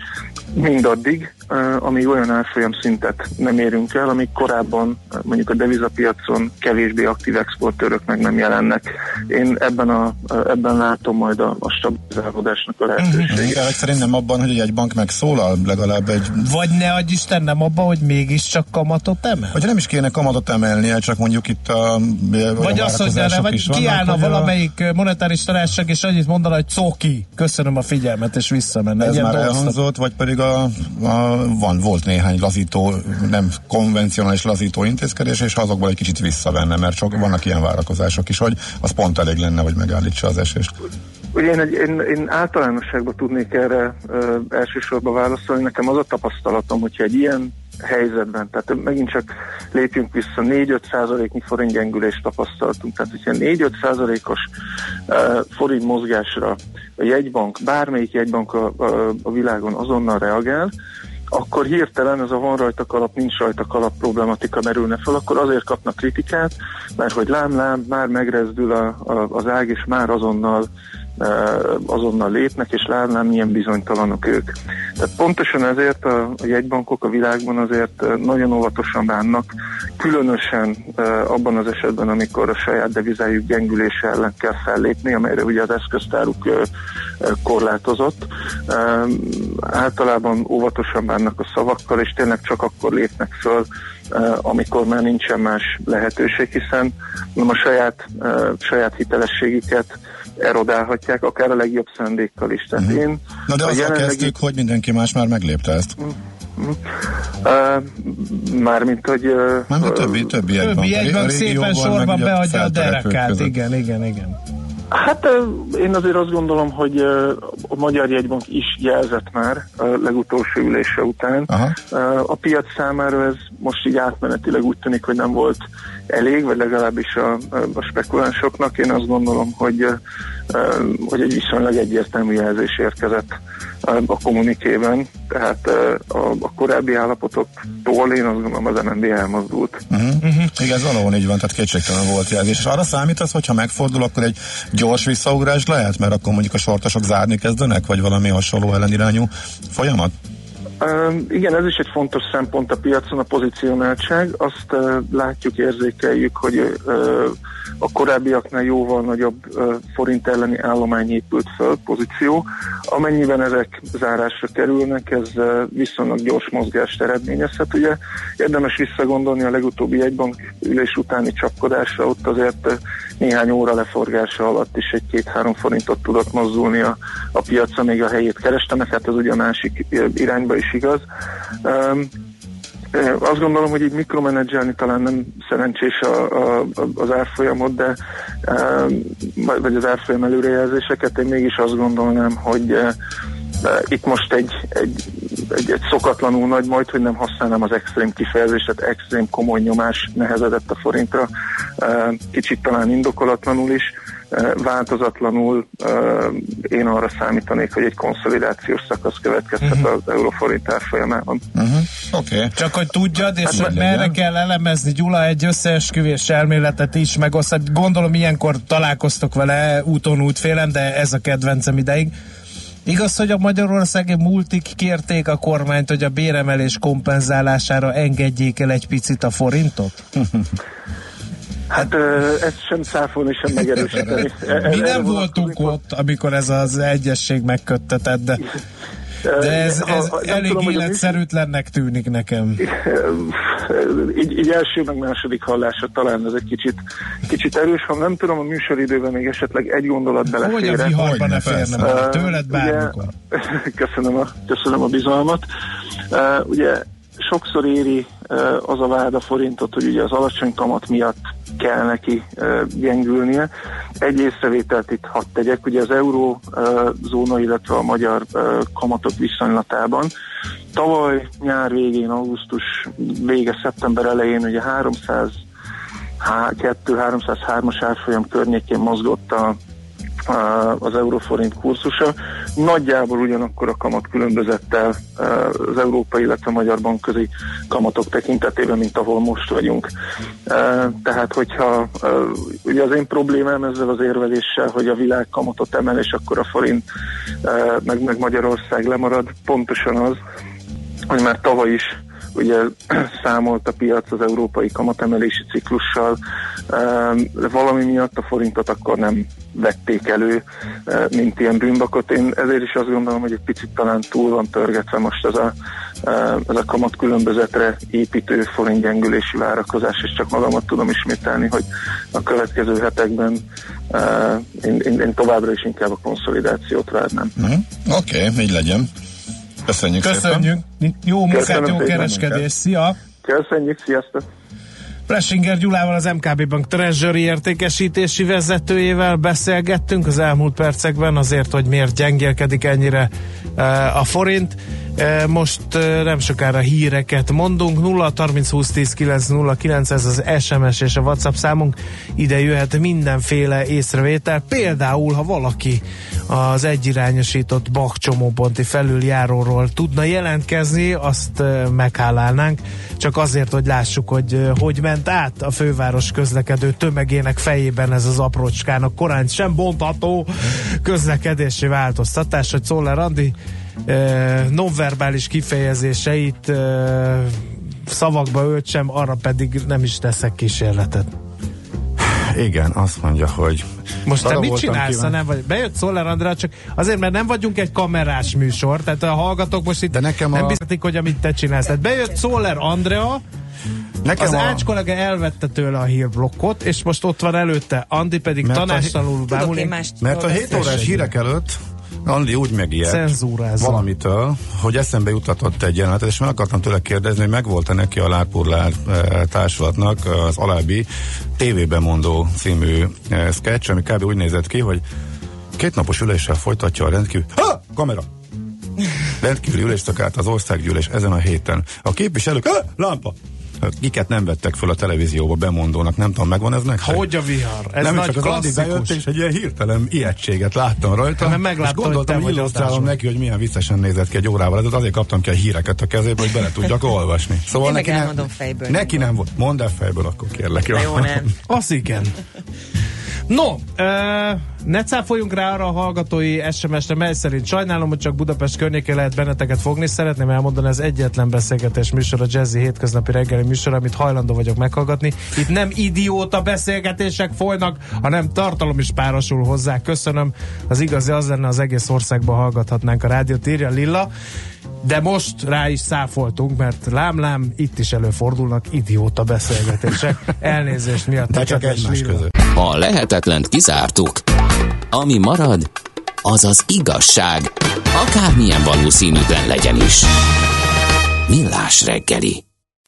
mindaddig, amíg olyan árfolyam szintet nem érünk el, amíg korábban mondjuk a devizapiacon kevésbé aktív exportőrök meg nem jelennek. Én ebben, a, ebben látom majd a, a stabilizálódásnak a lehetőséget. Mm-hmm. Szerintem abban, hogy egy bank megszólal, legalább egy... Vagy ne adj Isten nem abban, hogy mégiscsak kamatot emel? Vagy nem is kéne kamatot emelnie, csak mondjuk itt a... Vagy azt, hogy ne, vagy kiállna valamelyik a... monetáris tanácsak, és annyit mondana, hogy coki, köszönöm a figyelmet, és visszamenne. Ez már elhangzott, vagy pedig a, a van, volt néhány lazító, nem konvencionális lazító intézkedés, és azokból egy kicsit visszavenne, mert csak vannak ilyen várakozások is, hogy az pont elég lenne, hogy megállítsa az esést. Ugye én, én, én általánosságban tudnék erre ö, elsősorban válaszolni. Nekem az a tapasztalatom, hogyha egy ilyen helyzetben, tehát megint csak lépjünk vissza, 4-5 százaléknyi forint gyengülést tapasztaltunk, tehát hogyha 4-5 százalékos uh, forint mozgásra a jegybank, bármelyik jegybank a, a, a világon azonnal reagál, akkor hirtelen ez a van rajta kalap, nincs rajta kalap problematika merülne fel, akkor azért kapnak kritikát, mert hogy lám-lám, már megrezdül a, a, az ág, és már azonnal azonnal lépnek, és látnám, milyen bizonytalanok ők. Tehát pontosan ezért a, a jegybankok a világban azért nagyon óvatosan bánnak, különösen abban az esetben, amikor a saját devizájuk gyengülése ellen kell fellépni, amelyre ugye az eszköztáruk korlátozott. Általában óvatosan bánnak a szavakkal, és tényleg csak akkor lépnek föl, amikor már nincsen más lehetőség, hiszen a saját, saját hitelességüket erodálhatják, akár a legjobb szándékkal is. Tehát uh-huh. én Na de azzal jelenlegi... kezdtük, hogy mindenki más már meglépte ezt. Uh, mármint, hogy... Uh, Mármint többi, többi. Többi A ré- a jegybank szépen ugye beadja a derekát, igen, igen, igen. Hát én azért azt gondolom, hogy a Magyar Jegybank is jelzett már a legutolsó ülése után. Aha. A piac számára ez most így átmenetileg úgy tűnik, hogy nem volt elég, vagy legalábbis a, a spekulánsoknak. Én azt gondolom, hogy, hogy egy viszonylag egyértelmű jelzés érkezett a kommunikében. Tehát a, a korábbi állapotoktól én azt gondolom az MNB elmozdult. Uh-huh. Igen, ez valahol így van, tehát kétségtelen volt jelzés. És arra számítasz, hogyha megfordul, akkor egy gyors visszaugrás lehet, mert akkor mondjuk a sortosok zárni kezdenek, vagy valami hasonló ellenirányú folyamat? Igen, ez is egy fontos szempont a piacon, a pozicionáltság. Azt látjuk, érzékeljük, hogy a korábbiaknál jóval nagyobb forint elleni állomány épült föl, pozíció. Amennyiben ezek zárásra kerülnek, ez viszonylag gyors mozgást eredményezhet. Ugye érdemes visszagondolni a legutóbbi egybank ülés utáni csapkodásra, ott azért néhány óra leforgása alatt is egy két-három forintot tudott mozdulni a, a piacra, még a helyét kerestenek, hát ez ugye a másik irányba is igaz. Um, azt gondolom, hogy így mikromenedzselni talán nem szerencsés a, a, az árfolyamot, de vagy az árfolyam előrejelzéseket, én mégis azt gondolnám, hogy itt most egy, egy, egy, egy szokatlanul nagy, majd, hogy nem használnám az extrém kifejezést, tehát extrém komoly nyomás nehezedett a forintra, kicsit talán indokolatlanul is, változatlanul én arra számítanék, hogy egy konszolidációs szakasz következhet uh-huh. az euróforint árfolyamában. Uh-huh. Oké. Okay. Csak hogy tudjad, és Hát, hogy merre kell elemezni Gyula egy összeesküvés elméletet is, meg azt, hát gondolom ilyenkor találkoztok vele úton útfélen, de ez a kedvencem ideig. Igaz, hogy a magyarországi multik kérték a kormányt, hogy a béremelés kompenzálására engedjék el egy picit a forintot? Hát ezt sem száfolni, sem megerősíteni. Mi nem voltunk ott, amikor ez az egyesség megköttetett, de, de ez, ez ha- elég tudom, életszerűtlennek tűnik nekem. így, így első meg második hallásra talán ez egy kicsit, kicsit erős, ha nem tudom, a műsoridőben még esetleg egy gondolat belefér. Hogy a viharban ne férne bele, tőled bármikor. köszönöm, a, köszönöm a bizalmat. Uh, ugye sokszor éri az a vád a forintot, hogy ugye az alacsony kamat miatt kell neki gyengülnie. Egy észrevételt itt hadd tegyek, ugye az eurózóna, illetve a magyar kamatok viszonylatában tavaly nyár végén, augusztus vége, szeptember elején ugye 300 2-303-as árfolyam környékén mozgott a, az euróforint kurzusa. Nagyjából ugyanakkor a kamat különbözettel az európai, illetve a magyar bankközi kamatok tekintetében, mint ahol most vagyunk. Tehát, hogyha ugye az én problémám ezzel az érveléssel, hogy a világ kamatot emel, és akkor a forint meg, meg Magyarország lemarad, pontosan az, hogy már tavaly is ugye számolt a piac az európai kamatemelési ciklussal, de valami miatt a forintot akkor nem vették elő, mint ilyen bűnbakot. Én ezért is azt gondolom, hogy egy picit talán túl van törgetve most ez a, ez a kamat különbözetre építő forint gyengülési várakozás, és csak magamat tudom ismételni, hogy a következő hetekben én, én, én továbbra is inkább a konszolidációt várnám. Uh-huh. Oké, okay, így legyen. Köszönjük, Köszönjük. szépen. Jó munkát, jó kereskedés. Szia! Köszönjük, sziasztok! Plesinger Gyulával, az MKB Bank Treasury értékesítési vezetőjével beszélgettünk az elmúlt percekben azért, hogy miért gyengélkedik ennyire uh, a forint. Uh, most uh, nem sokára híreket mondunk. 0 30 20 10 9 0 9 ez az SMS és a WhatsApp számunk. Ide jöhet mindenféle észrevétel. Például, ha valaki az egyirányosított bakcsomóponti felüljáróról tudna jelentkezni, azt uh, meghálálnánk. Csak azért, hogy lássuk, hogy hogy ment át a főváros közlekedő tömegének fejében ez az aprócskának korán sem bontható közlekedési változtatás, hogy Szoller Andi nonverbális kifejezéseit szavakba öltsem, arra pedig nem is teszek kísérletet. Igen, azt mondja, hogy Most te mit csinálsz, ha kíván- nem vagy? Bejött Szoller Andrá, csak azért, mert nem vagyunk egy kamerás műsor, tehát a hallgatók most itt De nekem nem a- biztatik, hogy amit te csinálsz. Tehát bejött Szoller Andrea, Nekem az a- Ács kollega elvette tőle a hírblokkot, és most ott van előtte, Andi pedig tanástalanul bámul. Mert a 7 órás hírek előtt Andi úgy megijedt Cenzúrázza. valamitől, hogy eszembe jutatott egy jelenetet, és meg akartam tőle kérdezni, hogy megvolt-e neki a Lárpurlár e, társulatnak az alábbi tévében mondó című e, sketch, ami kb. úgy nézett ki, hogy két napos üléssel folytatja a rendkívül... Ha! Kamera! Rendkívüli ülést takált az országgyűlés ezen a héten. A képviselők... Ha! Lámpa! Kiket nem vettek föl a televízióba bemondónak, nem tudom, megvan ez nektek? Hogy a vihar? Ez nem, nagy csak az Andi bejött, klasszikus. és egy ilyen hirtelen ijegységet láttam rajta. Mert megláttam, és gondoltam, hogy te hogy vagy illusztrálom neki, hogy milyen viccesen nézett ki egy órával ezelőtt, azért kaptam ki a híreket a kezébe, hogy bele tudjak olvasni. Szóval Én neki nem, fejből. neki nem volt. Mondd el fejből, akkor kérlek. Na jó, nem. Az igen. No, ö, ne cáfoljunk rá arra a hallgatói SMS-re, mely szerint sajnálom, hogy csak Budapest környékén lehet benneteket fogni. Szeretném elmondani, ez egyetlen beszélgetés műsor, a Jazzy hétköznapi reggeli műsor, amit hajlandó vagyok meghallgatni. Itt nem idióta beszélgetések folynak, hanem tartalom is párosul hozzá. Köszönöm. Az igazi az lenne, az egész országban hallgathatnánk a rádiót, írja Lilla. De most rá is száfoltunk, mert lám-lám, itt is előfordulnak idióta beszélgetések. Elnézést miatt. De csak egymás között. A lehetetlent kizártuk. Ami marad, az az igazság, akármilyen valószínűtlen legyen is. Millás reggeli.